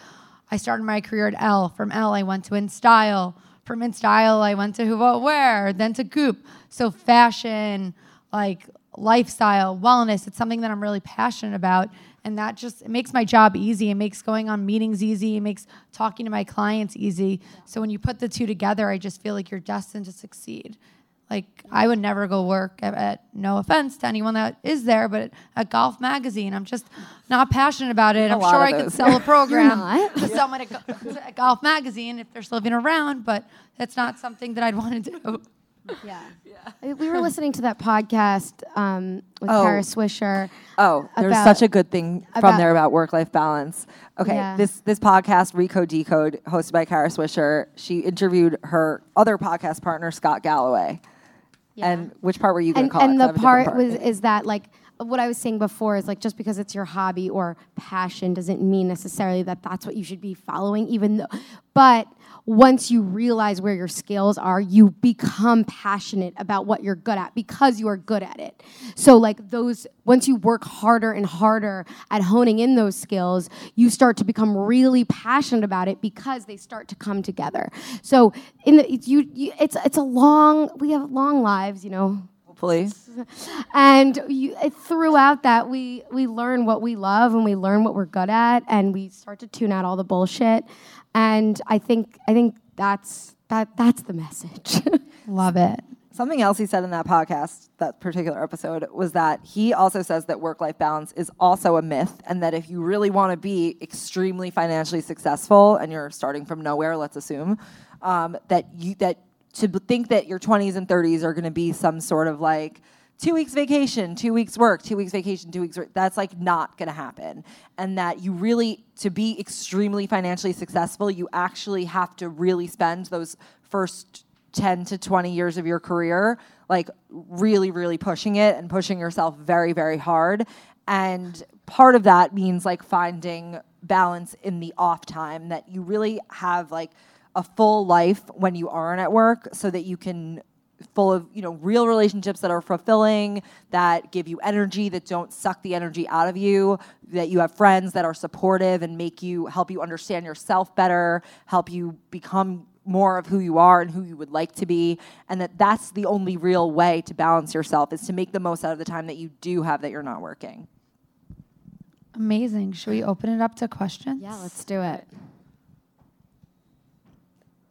S5: I started my career at Elle. From Elle, I went to InStyle. From InStyle, I went to Who What Wear, then to Goop. So fashion, like lifestyle, wellness, it's something that I'm really passionate about. And that just it makes my job easy. It makes going on meetings easy. It makes talking to my clients easy. So when you put the two together, I just feel like you're destined to succeed. Like I would never go work at, at no offense to anyone that is there, but at Golf Magazine, I'm just not passionate about it. I'm sure I could sell a *laughs* program to someone at, *laughs* at Golf Magazine if they're still even around, but that's not something that I'd *laughs* want to do. *laughs*
S1: yeah. We were listening to that podcast um, with
S2: Oh.
S1: Kara Swisher.
S2: Oh, there's such a good thing from there about work-life balance. Okay,
S1: Yeah.
S2: this this podcast, Recode Decode, hosted by Kara Swisher, she interviewed her other podcast partner, Scott Galloway.
S1: Yeah.
S2: And which part were you going
S1: and,
S2: to call it?
S1: and
S2: 'Cause I
S1: the
S2: different
S1: part was is that like what I was saying before is like just because it's your hobby or passion doesn't mean necessarily that that's what you should be following even though but once you realize where your skills are you become passionate about what you're good at because you are good at it so like those once you work harder and harder at honing in those skills you start to become really passionate about it because they start to come together so in the it's, you, you it's it's a long we have a long lives you know
S2: Hopefully.
S1: and you, throughout that we we learn what we love and we learn what we're good at and we start to tune out all the bullshit and i think i think that's that that's the message *laughs*
S5: Love it.
S2: Something else he said in that podcast, that particular episode, was that he also says that work life balance is also a myth, and that if you really want to be extremely financially successful and you're starting from nowhere, let's assume, um, that you that to think that your 20s and 30s are going to be some sort of like two weeks vacation, two weeks work, two weeks vacation, two weeks work. That's like not going to happen. And that you really, to be extremely financially successful, you actually have to really spend those first 10 to 20 years of your career like really, really pushing it and pushing yourself very, very hard. And part of that means like finding balance in the off time that you really have like a full life when you aren't at work so that you can full of you know real relationships that are fulfilling that give you energy that don't suck the energy out of you that you have friends that are supportive and make you help you understand yourself better help you become more of who you are and who you would like to be and that that's the only real way to balance yourself is to make the most out of the time that you do have that you're not working
S5: Amazing. Should we open it up to questions?
S1: yeah let's do it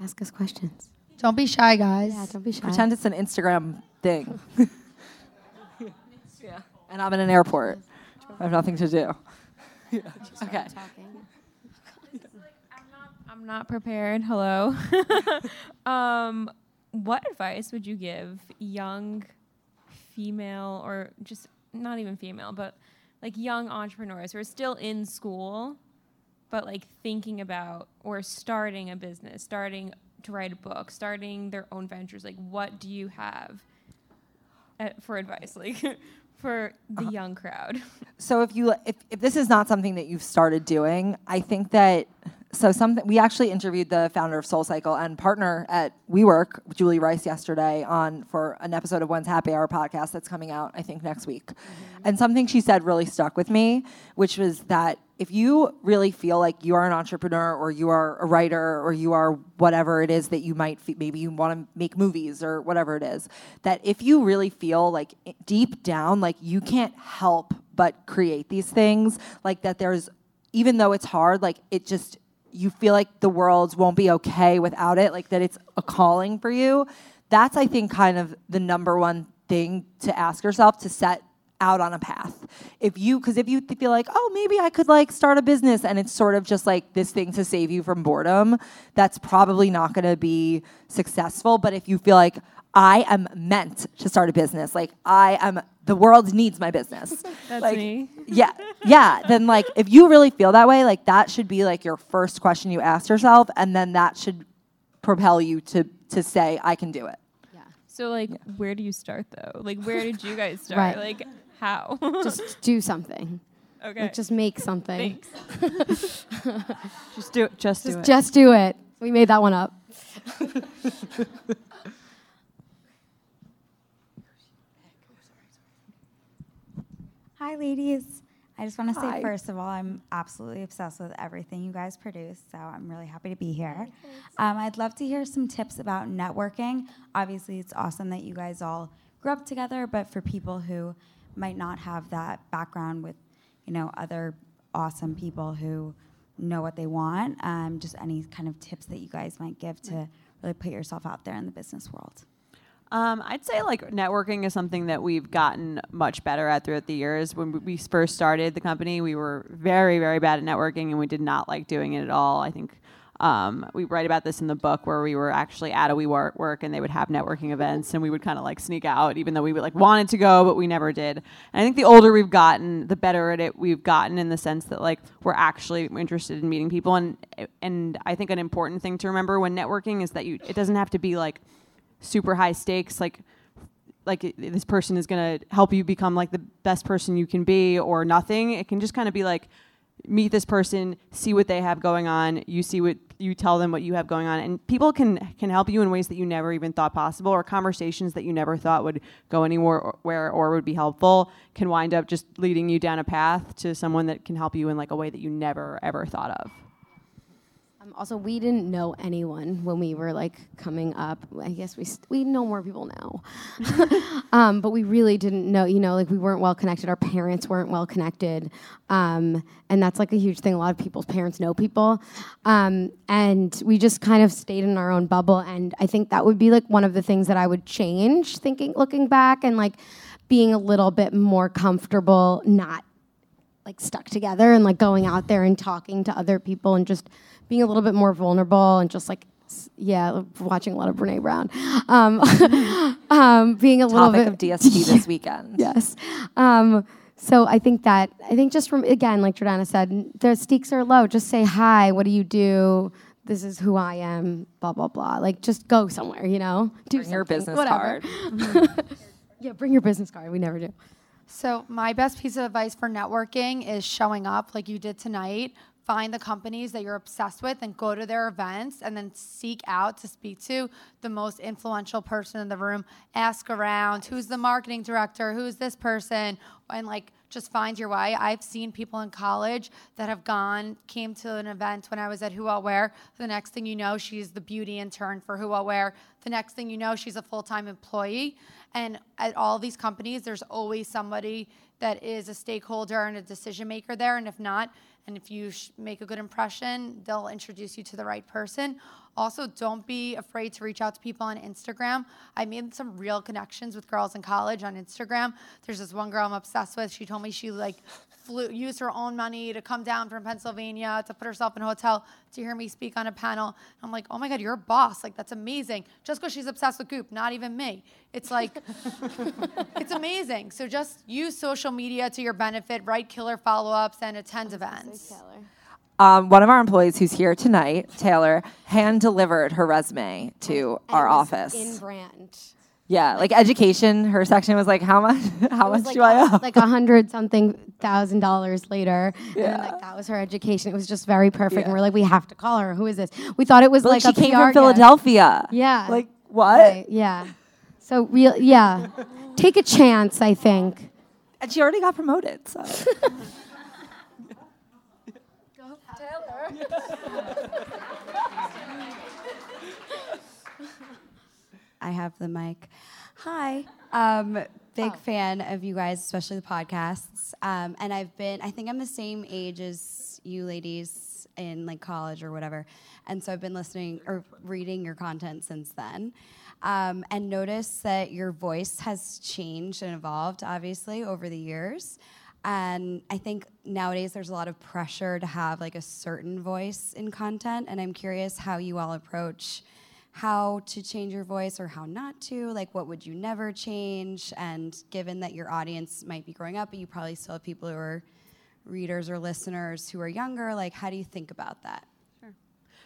S1: ask us questions
S5: Don't be shy, guys.
S1: yeah don't be shy
S2: pretend it's an instagram thing *laughs* yeah and i'm in an airport i have nothing to do yeah. okay
S7: I'm not prepared. Hello. *laughs* um, what advice would you give young female or just not even female, but like young entrepreneurs who are still in school, but like thinking about or starting a business, starting to write a book, starting their own ventures? Like, what do you have uh, for advice, like *laughs* for the
S2: Uh-huh.
S7: young crowd? *laughs*
S2: so if you if, if this is not something that you've started doing i think that so something we actually interviewed the founder of SoulCycle and partner at WeWork, Julie Rice, yesterday on for an episode of When's Happy Hour podcast that's coming out, I think, next week. Mm-hmm. And something she said really stuck with me, which was that if you really feel like you are an entrepreneur or you are a writer or you are whatever it is that you might fe- maybe you want to make movies or whatever it is that if you really feel like deep down like you can't help but create these things like that there's even though it's hard like it just you feel like the world won't be okay without it like that it's a calling for you that's i think kind of the number one thing to ask yourself to set out on a path. If you, because if you feel like, oh, maybe I could like start a business and it's sort of just like this thing to save you from boredom, that's probably not going to be successful. But if you feel like, I am meant to start a business, like I am, the world needs my business. *laughs*
S7: That's
S2: like,
S7: me.
S2: Yeah, yeah. Then like, if you really feel that way, like that should be like your first question you ask yourself, and then that should propel you to to say, I can do it. Yeah.
S7: So like, where do you start though? Like, where did you guys *laughs* start?
S1: Right.
S7: Like, how?
S1: Just do something.
S7: okay.
S1: Like, just make something.
S7: Thanks. *laughs*
S3: Just do it. Just do it.
S1: just do it. We made that one up.
S8: Hi, ladies. I just want to say, first of all, I'm absolutely obsessed with everything you guys produce, so I'm really happy to be here. Um, I'd love to hear some tips about networking. Obviously, it's awesome that you guys all grew up together, but for people who might not have that background with, you know, other awesome people who know what they want, um, just any kind of tips that you guys might give to really put yourself out there in the business world.
S3: Um, I'd say like networking is something that we've gotten much better at throughout the years. When we first started the company, we were very, very bad at networking, and we did not like doing it at all. I think um, we write about this in the book where we were actually at a WeWork work, and they would have networking events, and we would kind of like sneak out, even though we would like wanted to go, but we never did. And I think the older we've gotten, the better at it we've gotten in the sense that like we're actually interested in meeting people, and and I think an important thing to remember when networking is that you it doesn't have to be like super high stakes like like this person is going to help you become like the best person you can be or nothing. It can just kind of be like meet this person see what they have going on. You see what you tell them what you have going on. And people can can help you in ways that you never even thought possible or conversations that you never thought would go anywhere or, where or would be helpful can wind up just leading you down a path to someone that can help you in like a way that you never ever thought of
S1: Um, also, we didn't know anyone when we were like coming up. I guess we st- we know more people now, *laughs* um, but we really didn't know. You know, like we weren't well connected. Our parents weren't well connected, um, and that's like a huge thing. A lot of people's parents know people, um, and we just kind of stayed in our own bubble. And I think that would be like one of the things that I would change. Thinking, looking back, and like being a little bit more comfortable, not like stuck together and like going out there and talking to other people and just being a little bit more vulnerable and just like yeah watching a lot of Brene Brown. Um, *laughs* um, being a little bit
S2: of DSP this *laughs* weekend.
S1: yes. Um, so I think that I think just from again like Jordana said n- the stakes are low. Just say hi. What do you do? This is who I am blah blah blah. Like just go somewhere you know? Do
S2: Bring your business
S1: whatever.
S2: card. *laughs*
S1: yeah bring your business card. We never do.
S5: So my best piece of advice for networking is showing up like you did tonight. Find the companies that you're obsessed with and go to their events and then seek out to speak to the most influential person in the room. Ask around, who's the marketing director? Who's this person? And like just find your way. I've seen people in college that have gone, came to an event when I was at Who What Wear. The next thing you know, she's the beauty intern for Who What Wear. The next thing you know, she's a full time employee. And at all these companies, there's always somebody that is a stakeholder and a decision maker there. And if not, and if you sh- make a good impression, they'll introduce you to the right person. Also, don't be afraid to reach out to people on Instagram. I made some real connections with girls in college on Instagram. There's this one girl I'm obsessed with. She told me she like flew, used her own money to come down from Pennsylvania to put herself in a hotel to hear me speak on a panel. I'm like, oh my God, you're a boss. Like, that's amazing. Just because she's obsessed with Goop, not even me. It's like, *laughs* it's amazing. So just use social media to your benefit, write killer follow ups, and attend events.
S2: Um, one of our employees who's here tonight, Taylor, hand delivered her resume to
S1: And
S2: our office.
S1: in brand
S2: Yeah, like education. Her section was like, how much? *laughs* How much
S1: like
S2: do I owe?
S1: Like a hundred something thousand dollars later, and then, like that was her education. It was just very perfect. And we're like, we have to call her. Who is this? We thought it was
S2: But,
S1: like,
S2: like, she
S1: a
S2: came
S1: PR
S2: from. Philadelphia.
S1: Yeah.
S2: Like what?
S1: Right, yeah. So real, yeah. Take a chance. I think.
S2: And she already got promoted. So. *laughs* *laughs*
S8: I have the mic. Hi. Um, big
S1: Oh.
S8: fan of you guys, especially the podcasts. Um, and I've been, I think I'm the same age as you ladies in like college or whatever. And so I've been listening or reading your content since then. Um, and notice that your voice has changed and evolved, obviously, over the years. And I think nowadays there's a lot of pressure to have like a certain voice in content. And I'm curious how you all approach how to change your voice or how not to like what would you never change? And given that your audience might be growing up but you probably still have people who are readers or listeners who are younger like how do you think about that?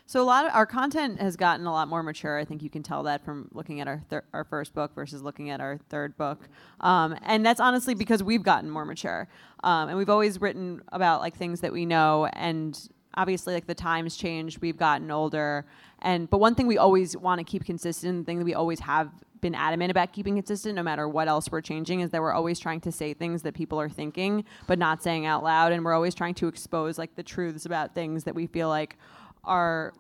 S3: So a lot of our content has gotten a lot more mature. I think you can tell that from looking at our thir- our first book versus looking at our third book, um, and that's honestly because we've gotten more mature, um, and we've always written about like things that we know, and obviously like the times changed. We've gotten older, and but one thing we always want to keep consistent, the thing that we always have been adamant about keeping consistent no matter what else we're changing is that we're always trying to say things that people are thinking but not saying out loud and we're always trying to expose like the truths about things that we feel like are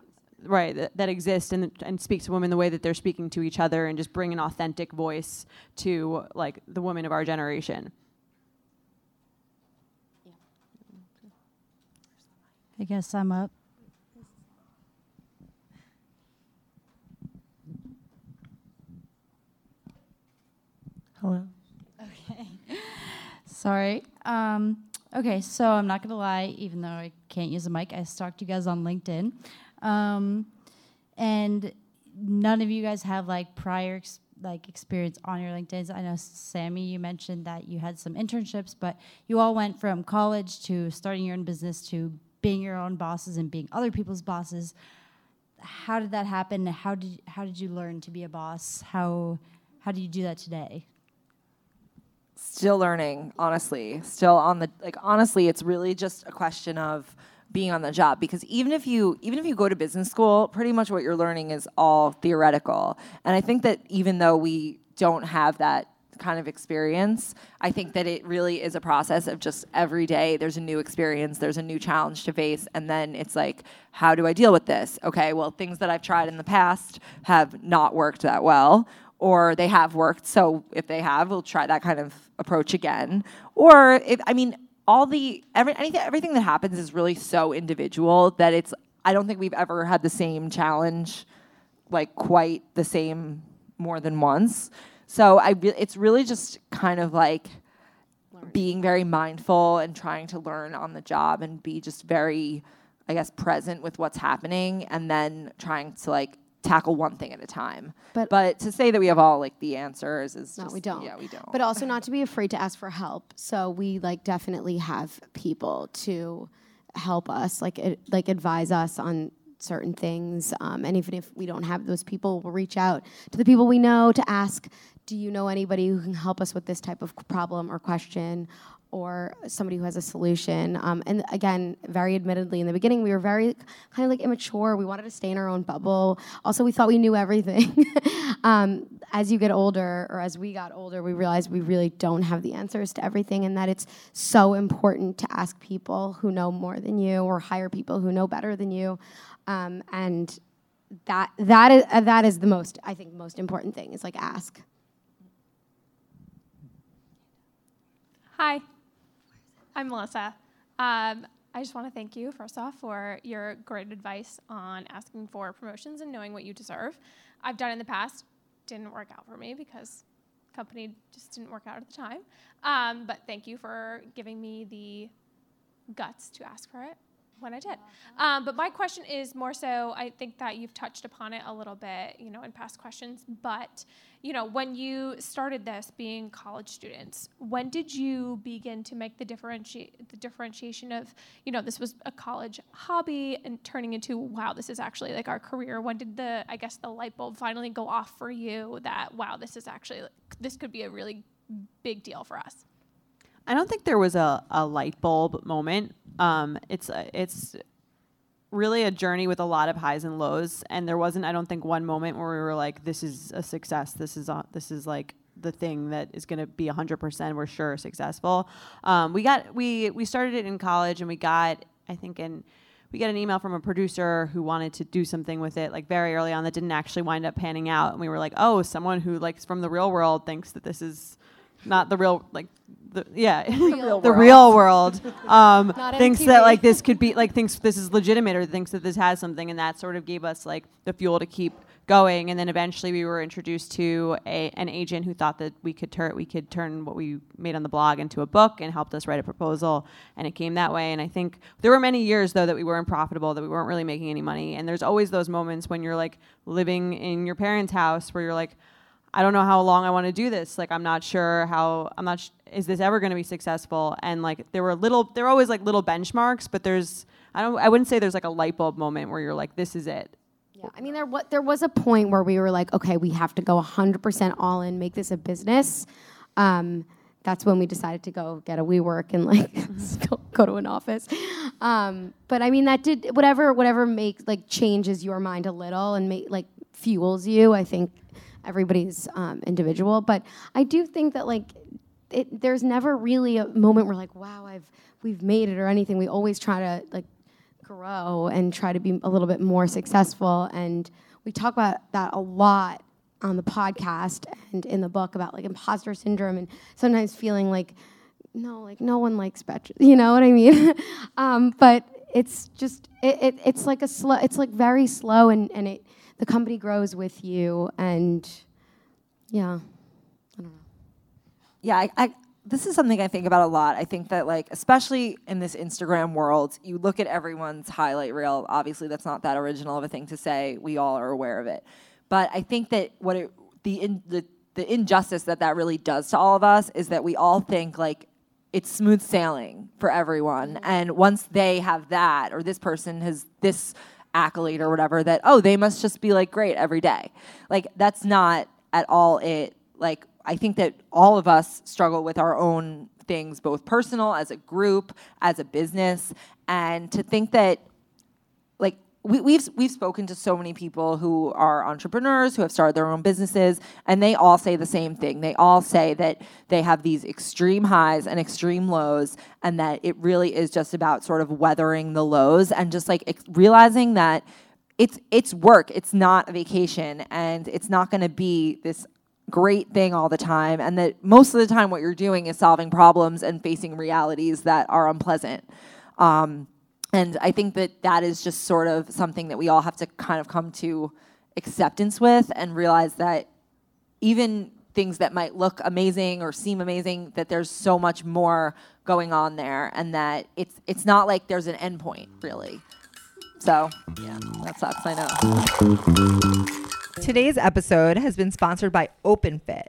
S3: right that, that exist and and speak to women the way that they're speaking to each other and just bring an authentic voice to like the women of our generation
S9: I guess I'm up.
S2: Hello.
S9: Okay. *laughs* Sorry. Um, okay, so I'm not gonna lie, even though I can't use a mic, I stalked you guys on LinkedIn, um, and none of you guys have like prior ex- like experience on your LinkedIn's. I know Sami, you mentioned that you had some internships, but you all went from college to starting your own business to being your own bosses and being other people's bosses. How did that happen? How did how did you learn to be a boss? How how do you do that today?
S2: Still learning, honestly. Still on the like honestly, it's really just a question of being on the job because even if you even if you go to business school, pretty much what you're learning is all theoretical. And I think that even though we don't have that kind of experience, I think that it really is a process of just every day there's a new experience, there's a new challenge to face, and then it's like, how do I deal with this? Okay, well, things that I've tried in the past have not worked that well or they have worked. So if they have, we'll try that kind of approach again. Or if I mean, all the every anything everything that happens is really so individual that it's I don't think we've ever had the same challenge like quite the same more than once. So I re- it's really just kind of like being very mindful and trying to learn on the job and be just very I guess present with what's happening and then trying to like tackle one thing at a time.
S1: But-
S2: but to say that we have all like the answers is
S1: No,
S2: just,
S1: we don't.
S2: Yeah, we don't.
S1: But also not to be afraid to ask for help. So we like definitely have people to help us, like ad- like advise us on certain things. Um, and even if we don't have those people, we'll reach out to the people we know to ask, do you know anybody who can help us with this type of problem or question? Or somebody who has a solution. Um, and again, very admittedly, in the beginning, we were very kind of like immature. We wanted to stay in our own bubble. Also, we thought we knew everything. *laughs* um, as you get older, or as we got older, we realized we really don't have the answers to everything, and that it's so important to ask people who know more than you, or hire people who know better than you. Um, and that that is uh, that is the most I think most important thing is like ask.
S10: Hi, I'm Melissa. Um, I just want to thank you, first off, for your great advice on asking for promotions and knowing what you deserve. I've done it in the past, didn't work out for me because company just didn't work out at the time. Um, but thank you for giving me the guts to ask for it when I did. Um, but my question is more so I think that you've touched upon it a little bit, you know, in past questions, but you know, when you started this being college students, when did you begin to make the differentiate the differentiation of, you know, this was a college hobby and turning into wow, this is actually like our career? When did the I guess the light bulb finally go off for you that wow, this is actually this could be a really big deal for us?
S3: I don't think there was a, a light bulb moment. Um, it's a, it's really a journey with a lot of highs and lows, and there wasn't, I don't think, one moment where we were like, "This is a success. This is a, this is like the thing that is going to be 100%. We're sure successful." Um, we got we we started it in college, and we got I think in we got an email from a producer who wanted to do something with it like very early on that didn't actually wind up panning out, and we were like, "Oh, someone who like from the real world thinks that this is." Not the real, like the yeah, *laughs*
S1: Real
S3: the
S1: world.
S3: real world *laughs* um, thinks
S1: MTV.
S3: that like this could be like thinks this is legitimate or thinks that this has something, and that sort of gave us like the fuel to keep going. And then eventually we were introduced to a, an agent who thought that we could turn we could turn what we made on the blog into a book and helped us write a proposal, and it came that way. And I think there were many years though that we weren't profitable, that we weren't really making any money. And there's always those moments when you're like living in your parents' house where you're like. I don't know how long I want to do this. Like, I'm not sure how, I'm not, sh- is this ever going to be successful? And like, there were little, there were always like little benchmarks, but there's, I don't, I wouldn't say there's like a light bulb moment where you're like, this is it.
S1: Yeah, I mean, there what there was a point where we were like, okay, we have to go 100% all in, make this a business. Um, that's when we decided to go get a WeWork and like *laughs* go, go to an office. Um, but I mean, that did whatever whatever makes like changes your mind a little and make like fuels you. I think everybody's um, individual, but I do think that like it, there's never really a moment where like, wow, I've we've made it or anything. We always try to like grow and try to be a little bit more successful. And we talk about that a lot on the podcast and in the book about like imposter syndrome and sometimes feeling like, no, like no one likes Betches. *laughs* You know what I mean? *laughs* um, but it's just it, it, it's like a slow. It's like very slow, and and it the company grows with you, and yeah. I don't know.
S2: Yeah I, I this is something i think about a lot. I think that like especially in this instagram world you look at everyone's highlight reel. Obviously that's not that original of a thing to say. We all are aware of it. But i think that what it the in, the the injustice that that really does to all of us is that we all think like it's smooth sailing for everyone. Mm-hmm. And once they have that or this person has this accolade or whatever that oh they must just be like great every day. Like that's not at all it. Like i think that all of us struggle with our own things both personal as a group as a business. And to think that we, we've we've spoken to so many people who are entrepreneurs who have started their own businesses and they all say the same thing. They all say that they have these extreme highs and extreme lows and that it really is just about sort of weathering the lows and just like ex- realizing that it's it's work. It's not a vacation and it's not going to be this great thing all the time and that most of the time what you're doing is solving problems and facing realities that are unpleasant. Um, and I think that that is just sort of something that we all have to kind of come to acceptance with and realize that even things that might look amazing or seem amazing that there's so much more going on there and that it's it's not like there's an end point really. So, yeah, that sucks, I know.
S6: Today's episode has been sponsored by OpenFit.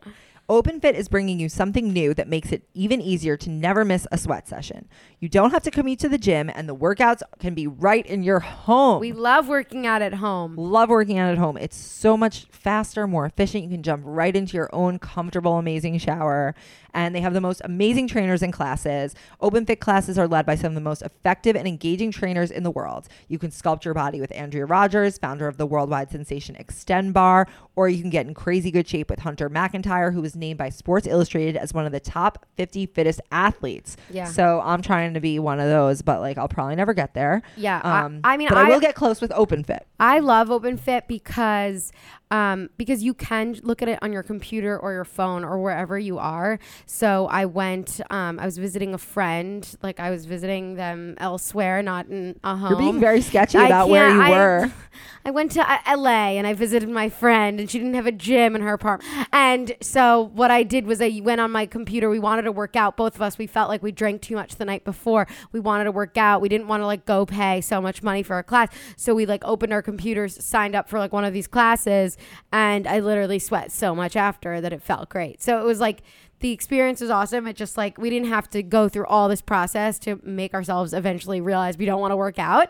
S6: OpenFit is bringing you something new that makes it even easier to never miss a sweat session. You don't have to commute to the gym, and the workouts can be right in your home.
S1: We love working out at home.
S6: Love working out at home. It's so much faster, more efficient. You can jump right into your own comfortable, amazing shower. And they have the most amazing trainers and classes. Open Fit classes are led by some of the most effective and engaging trainers in the world. You can sculpt your body with Andrea Rogers, founder of the worldwide sensation Xtend Barre, or you can get in crazy good shape with Hunter McIntyre, who was named by Sports Illustrated as one of the top 50 fittest athletes.
S1: Yeah.
S6: So I'm trying to be one of those, but like I'll probably never get there.
S1: Yeah, I-
S6: Um,
S1: I mean,
S6: but I,
S1: I-
S6: will get close with Open Fit.
S1: I love Open Fit because um, because you can look at it on your computer or your phone or wherever you are. So I went. Um, I was visiting a friend. Like I was visiting them elsewhere, not in a home.
S6: You're being very sketchy
S1: I
S6: about where you
S1: I-
S6: were. *laughs*
S1: I went to uh, LA and I visited my friend, and she didn't have a gym in her apartment. And so what I did was I went on my computer. We wanted to work out. Both of us. We felt like we drank too much the night before. We wanted to work out. We didn't want to like go pay so much money for a class. So we like opened our computers, signed up for like one of these classes, and I literally sweat so much after that it felt great. So it was like the experience was awesome. It just like we didn't have to go through all this process to make ourselves eventually realize we don't want to work out.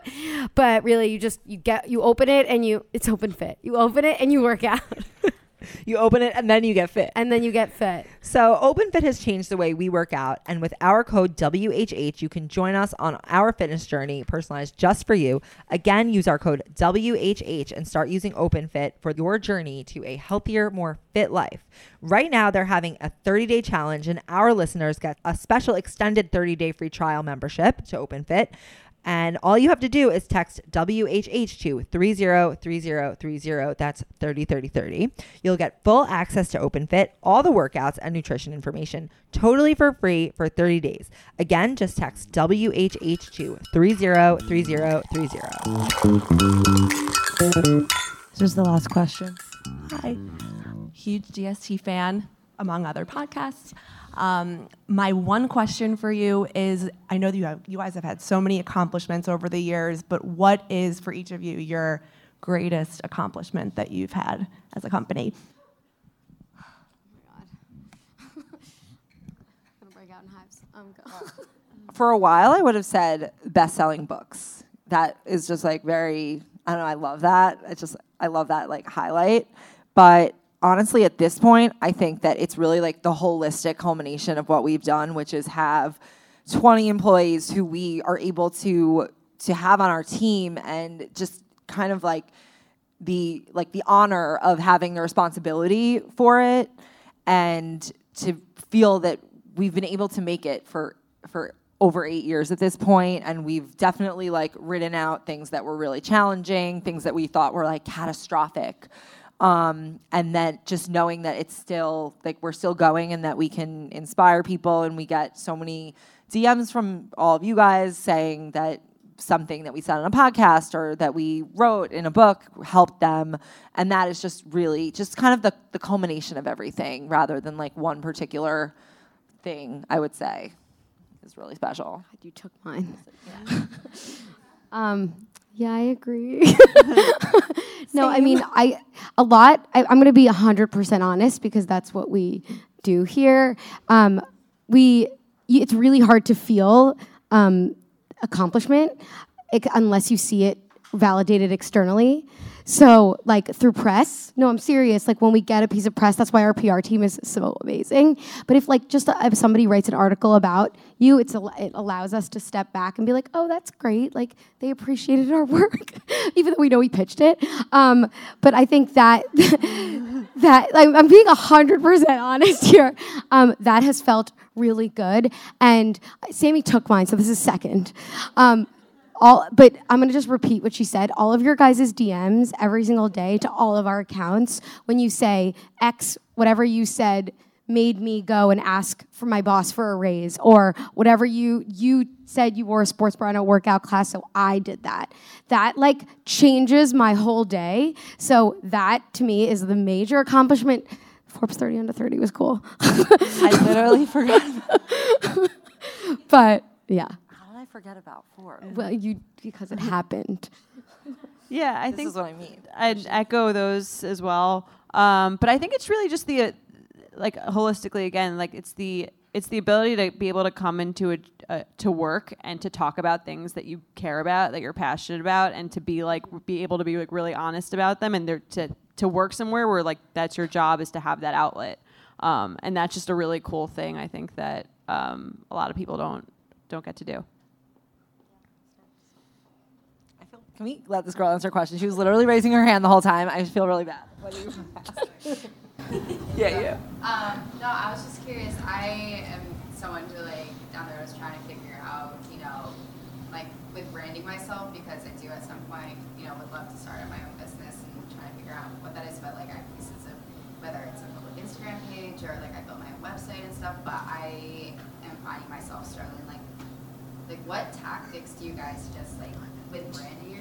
S1: But really you just you get you open it and you it's open fit. You open it and you work out. *laughs*
S6: You open it and then you get fit.
S1: And then you get fit.
S6: So, OpenFit has changed the way we work out. And with our code WHH, you can join us on our fitness journey personalized just for you. Again, use our code WHH and start using OpenFit for your journey to a healthier, more fit life. Right now, they're having a 30 day challenge, and our listeners get a special extended 30 day free trial membership to OpenFit. And all you have to do is text WHH to 303030. That's 303030. You'll get full access to OpenFit, all the workouts and nutrition information totally for free for 30 days. Again, just text WHH to 303030.
S11: This is the last question. Hi. Huge DST fan, among other podcasts. Um, my one question for you is I know that you, have, you guys have had so many accomplishments over the years, but what is for each of you your greatest accomplishment that you've had as a company? *laughs* *laughs*
S2: For a while, I would have said best-selling books. That is just like very. I don't know. I love that. It's just I love that like highlight. But honestly, at this point, I think that it's really like the holistic culmination of what we've done, which is have 20 employees who we are able to to have on our team and just kind of like the like the honor of having the responsibility for it and to feel that we've been able to make it for for over eight years at this point. And we've definitely like ridden out things that were really challenging things that we thought were like catastrophic um, and that just knowing that it's still like we're still going and that we can inspire people. And we get so many dms from all of you guys saying that something that we said on a podcast or that we wrote in a book helped them. And that is just really just kind of the, the culmination of everything rather than like one particular thing i would say is really special.
S1: You took mine. *laughs* *laughs* Um, yeah, I agree. *laughs* no, I mean, I a lot. I, I'm going to be hundred percent honest because that's what we do here. Um, we, it's really hard to feel um, accomplishment unless you see it validated externally. So, like through press, no, I'm serious. Like when we get a piece of press, that's why our PR team is so amazing. But if like just uh, if somebody writes an article about you, it's it allows us to step back and be like, oh, that's great. Like they appreciated our *laughs* work, even though we know we pitched it. Um, but I think that *laughs* that like I'm being hundred percent honest *laughs* here. Um, that has felt really good. And Sami took mine, so this is second. Um, all but i'm going to just repeat what she said. All of your guys' dms every single day to all of our accounts when you say x whatever you said made me go and ask for my boss for a raise or whatever you you said you wore a sports bra in a workout class so i did that. That like changes my whole day. So that to me is the major accomplishment. Forbes 30 under 30 was cool.
S2: I literally forgot. *laughs*
S1: But yeah.
S2: how did i forget about forbes
S1: well you because it happened *laughs*
S3: Yeah, I
S2: This
S3: think
S2: is what I mean.
S3: I'd echo those as well. Um, but I think it's really just the uh, like holistically again, like it's the it's the ability to be able to come into a, uh, to work and to talk about things that you care about, that you're passionate about, and to be like be able to be like really honest about them, and they're to to work somewhere where like that's your job is to have that outlet, um, and that's just a really cool thing. I think that um, a lot of people don't don't get to do.
S2: Can we let this girl answer a question? She was literally raising her hand the whole time. I feel really bad. *laughs* What do you *laughs* Yeah, yeah.
S12: Um, no, I was just curious. I am someone who like down there road is trying to figure out, you know, like with branding myself because I do at some point, you know, would love to start my own business and trying to figure out what that is. But like I have pieces of whether it's a public Instagram page or like I built my own website and stuff, but I am finding myself struggling. Like, like what tactics do you guys just like with branding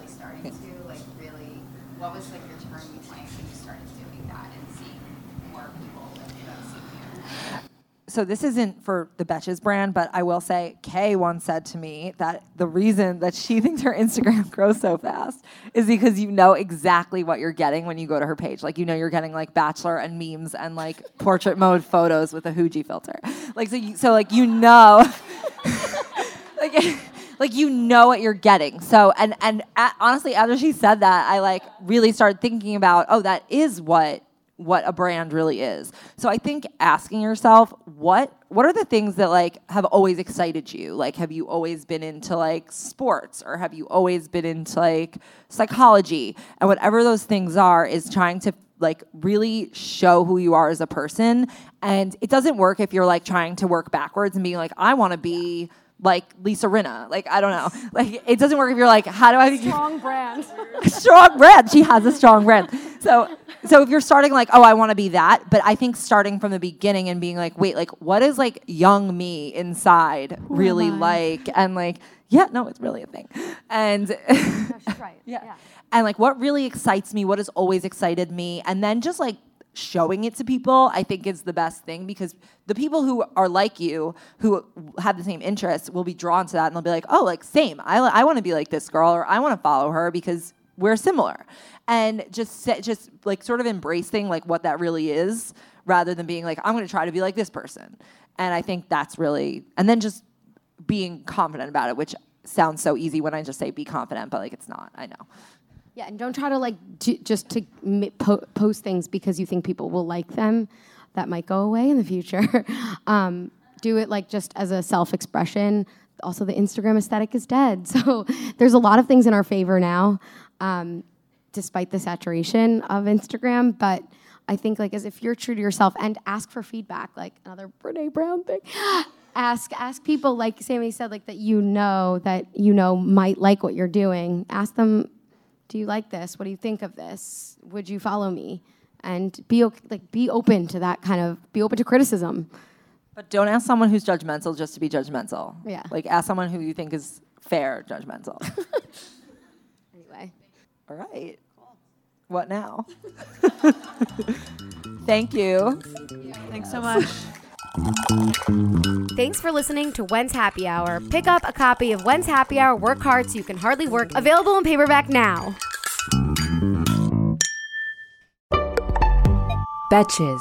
S12: least starting to like really? What was like your turning point when you started doing that and seeing more people
S2: so this isn't for the Betches brand, but I will say Kay once said to me that the reason that she *laughs* thinks her Instagram grows so fast is because you know exactly what you're getting when you go to her page. Like you know you're getting like bachelor and memes and like portrait mode photos with a Huji filter. Like so you, so like you know *laughs* like *laughs* like you know what you're getting. So and and a honestly after she said that, I like really started thinking about, oh that is what what a brand really is. So I think asking yourself what what are the things that like have always excited you? Like have you always been into like sports or have you always been into like psychology? And whatever those things are is trying to like really show who you are as a person and it doesn't work if you're like trying to work backwards and being like I want to be like Lisa Rinna. Like I don't know. Like it doesn't work if you're like, how do I *laughs*
S4: Strong brand. *laughs*
S2: strong brand. She has a strong brand. So so if you're starting like, oh, I want to be that, but I think starting from the beginning and being like, wait, like what is like young me inside really like and like yeah, no, it's really a thing. And *laughs*
S1: right.
S2: yeah. And like what really excites me, what has always excited me, and then just like showing it to people, I think is the best thing because the people who are like you, who have the same interests, will be drawn to that and they'll be like, oh, like same. I, I want to be like this girl or I want to follow her because we're similar. And just just like sort of embracing like what that really is rather than being like, I'm going to try to be like this person. And I think that's really, and then just being confident about it, which sounds so easy when I just say be confident, but like it's not. I know.
S1: Yeah, and don't try to like just to po- post things because you think people will like them. That might go away in the future. *laughs* um, do it like just as a self-expression. Also, the Instagram aesthetic is dead, *laughs* so there's a lot of things in our favor now, um, despite the saturation of Instagram. But I think like as if you're true to yourself and ask for feedback, like another Brene Brown thing. *gasps* ask ask people like Sami said, like that you know that you know might like what you're doing. Ask them do you like this? What do you think of this? Would you follow me? And be like be open to that kind of be open to criticism.
S2: But don't ask someone who's judgmental just to be judgmental.
S1: Yeah.
S2: Like ask someone who you think is fair judgmental. *laughs*
S1: Anyway.
S2: All right. What now? *laughs* Thank you.
S3: Thanks so much.
S1: Thanks for listening to When's Happy Hour. Pick up a copy of When's Happy Hour Work Hard So You Can Hardly Work, available in paperback now.
S13: Betches.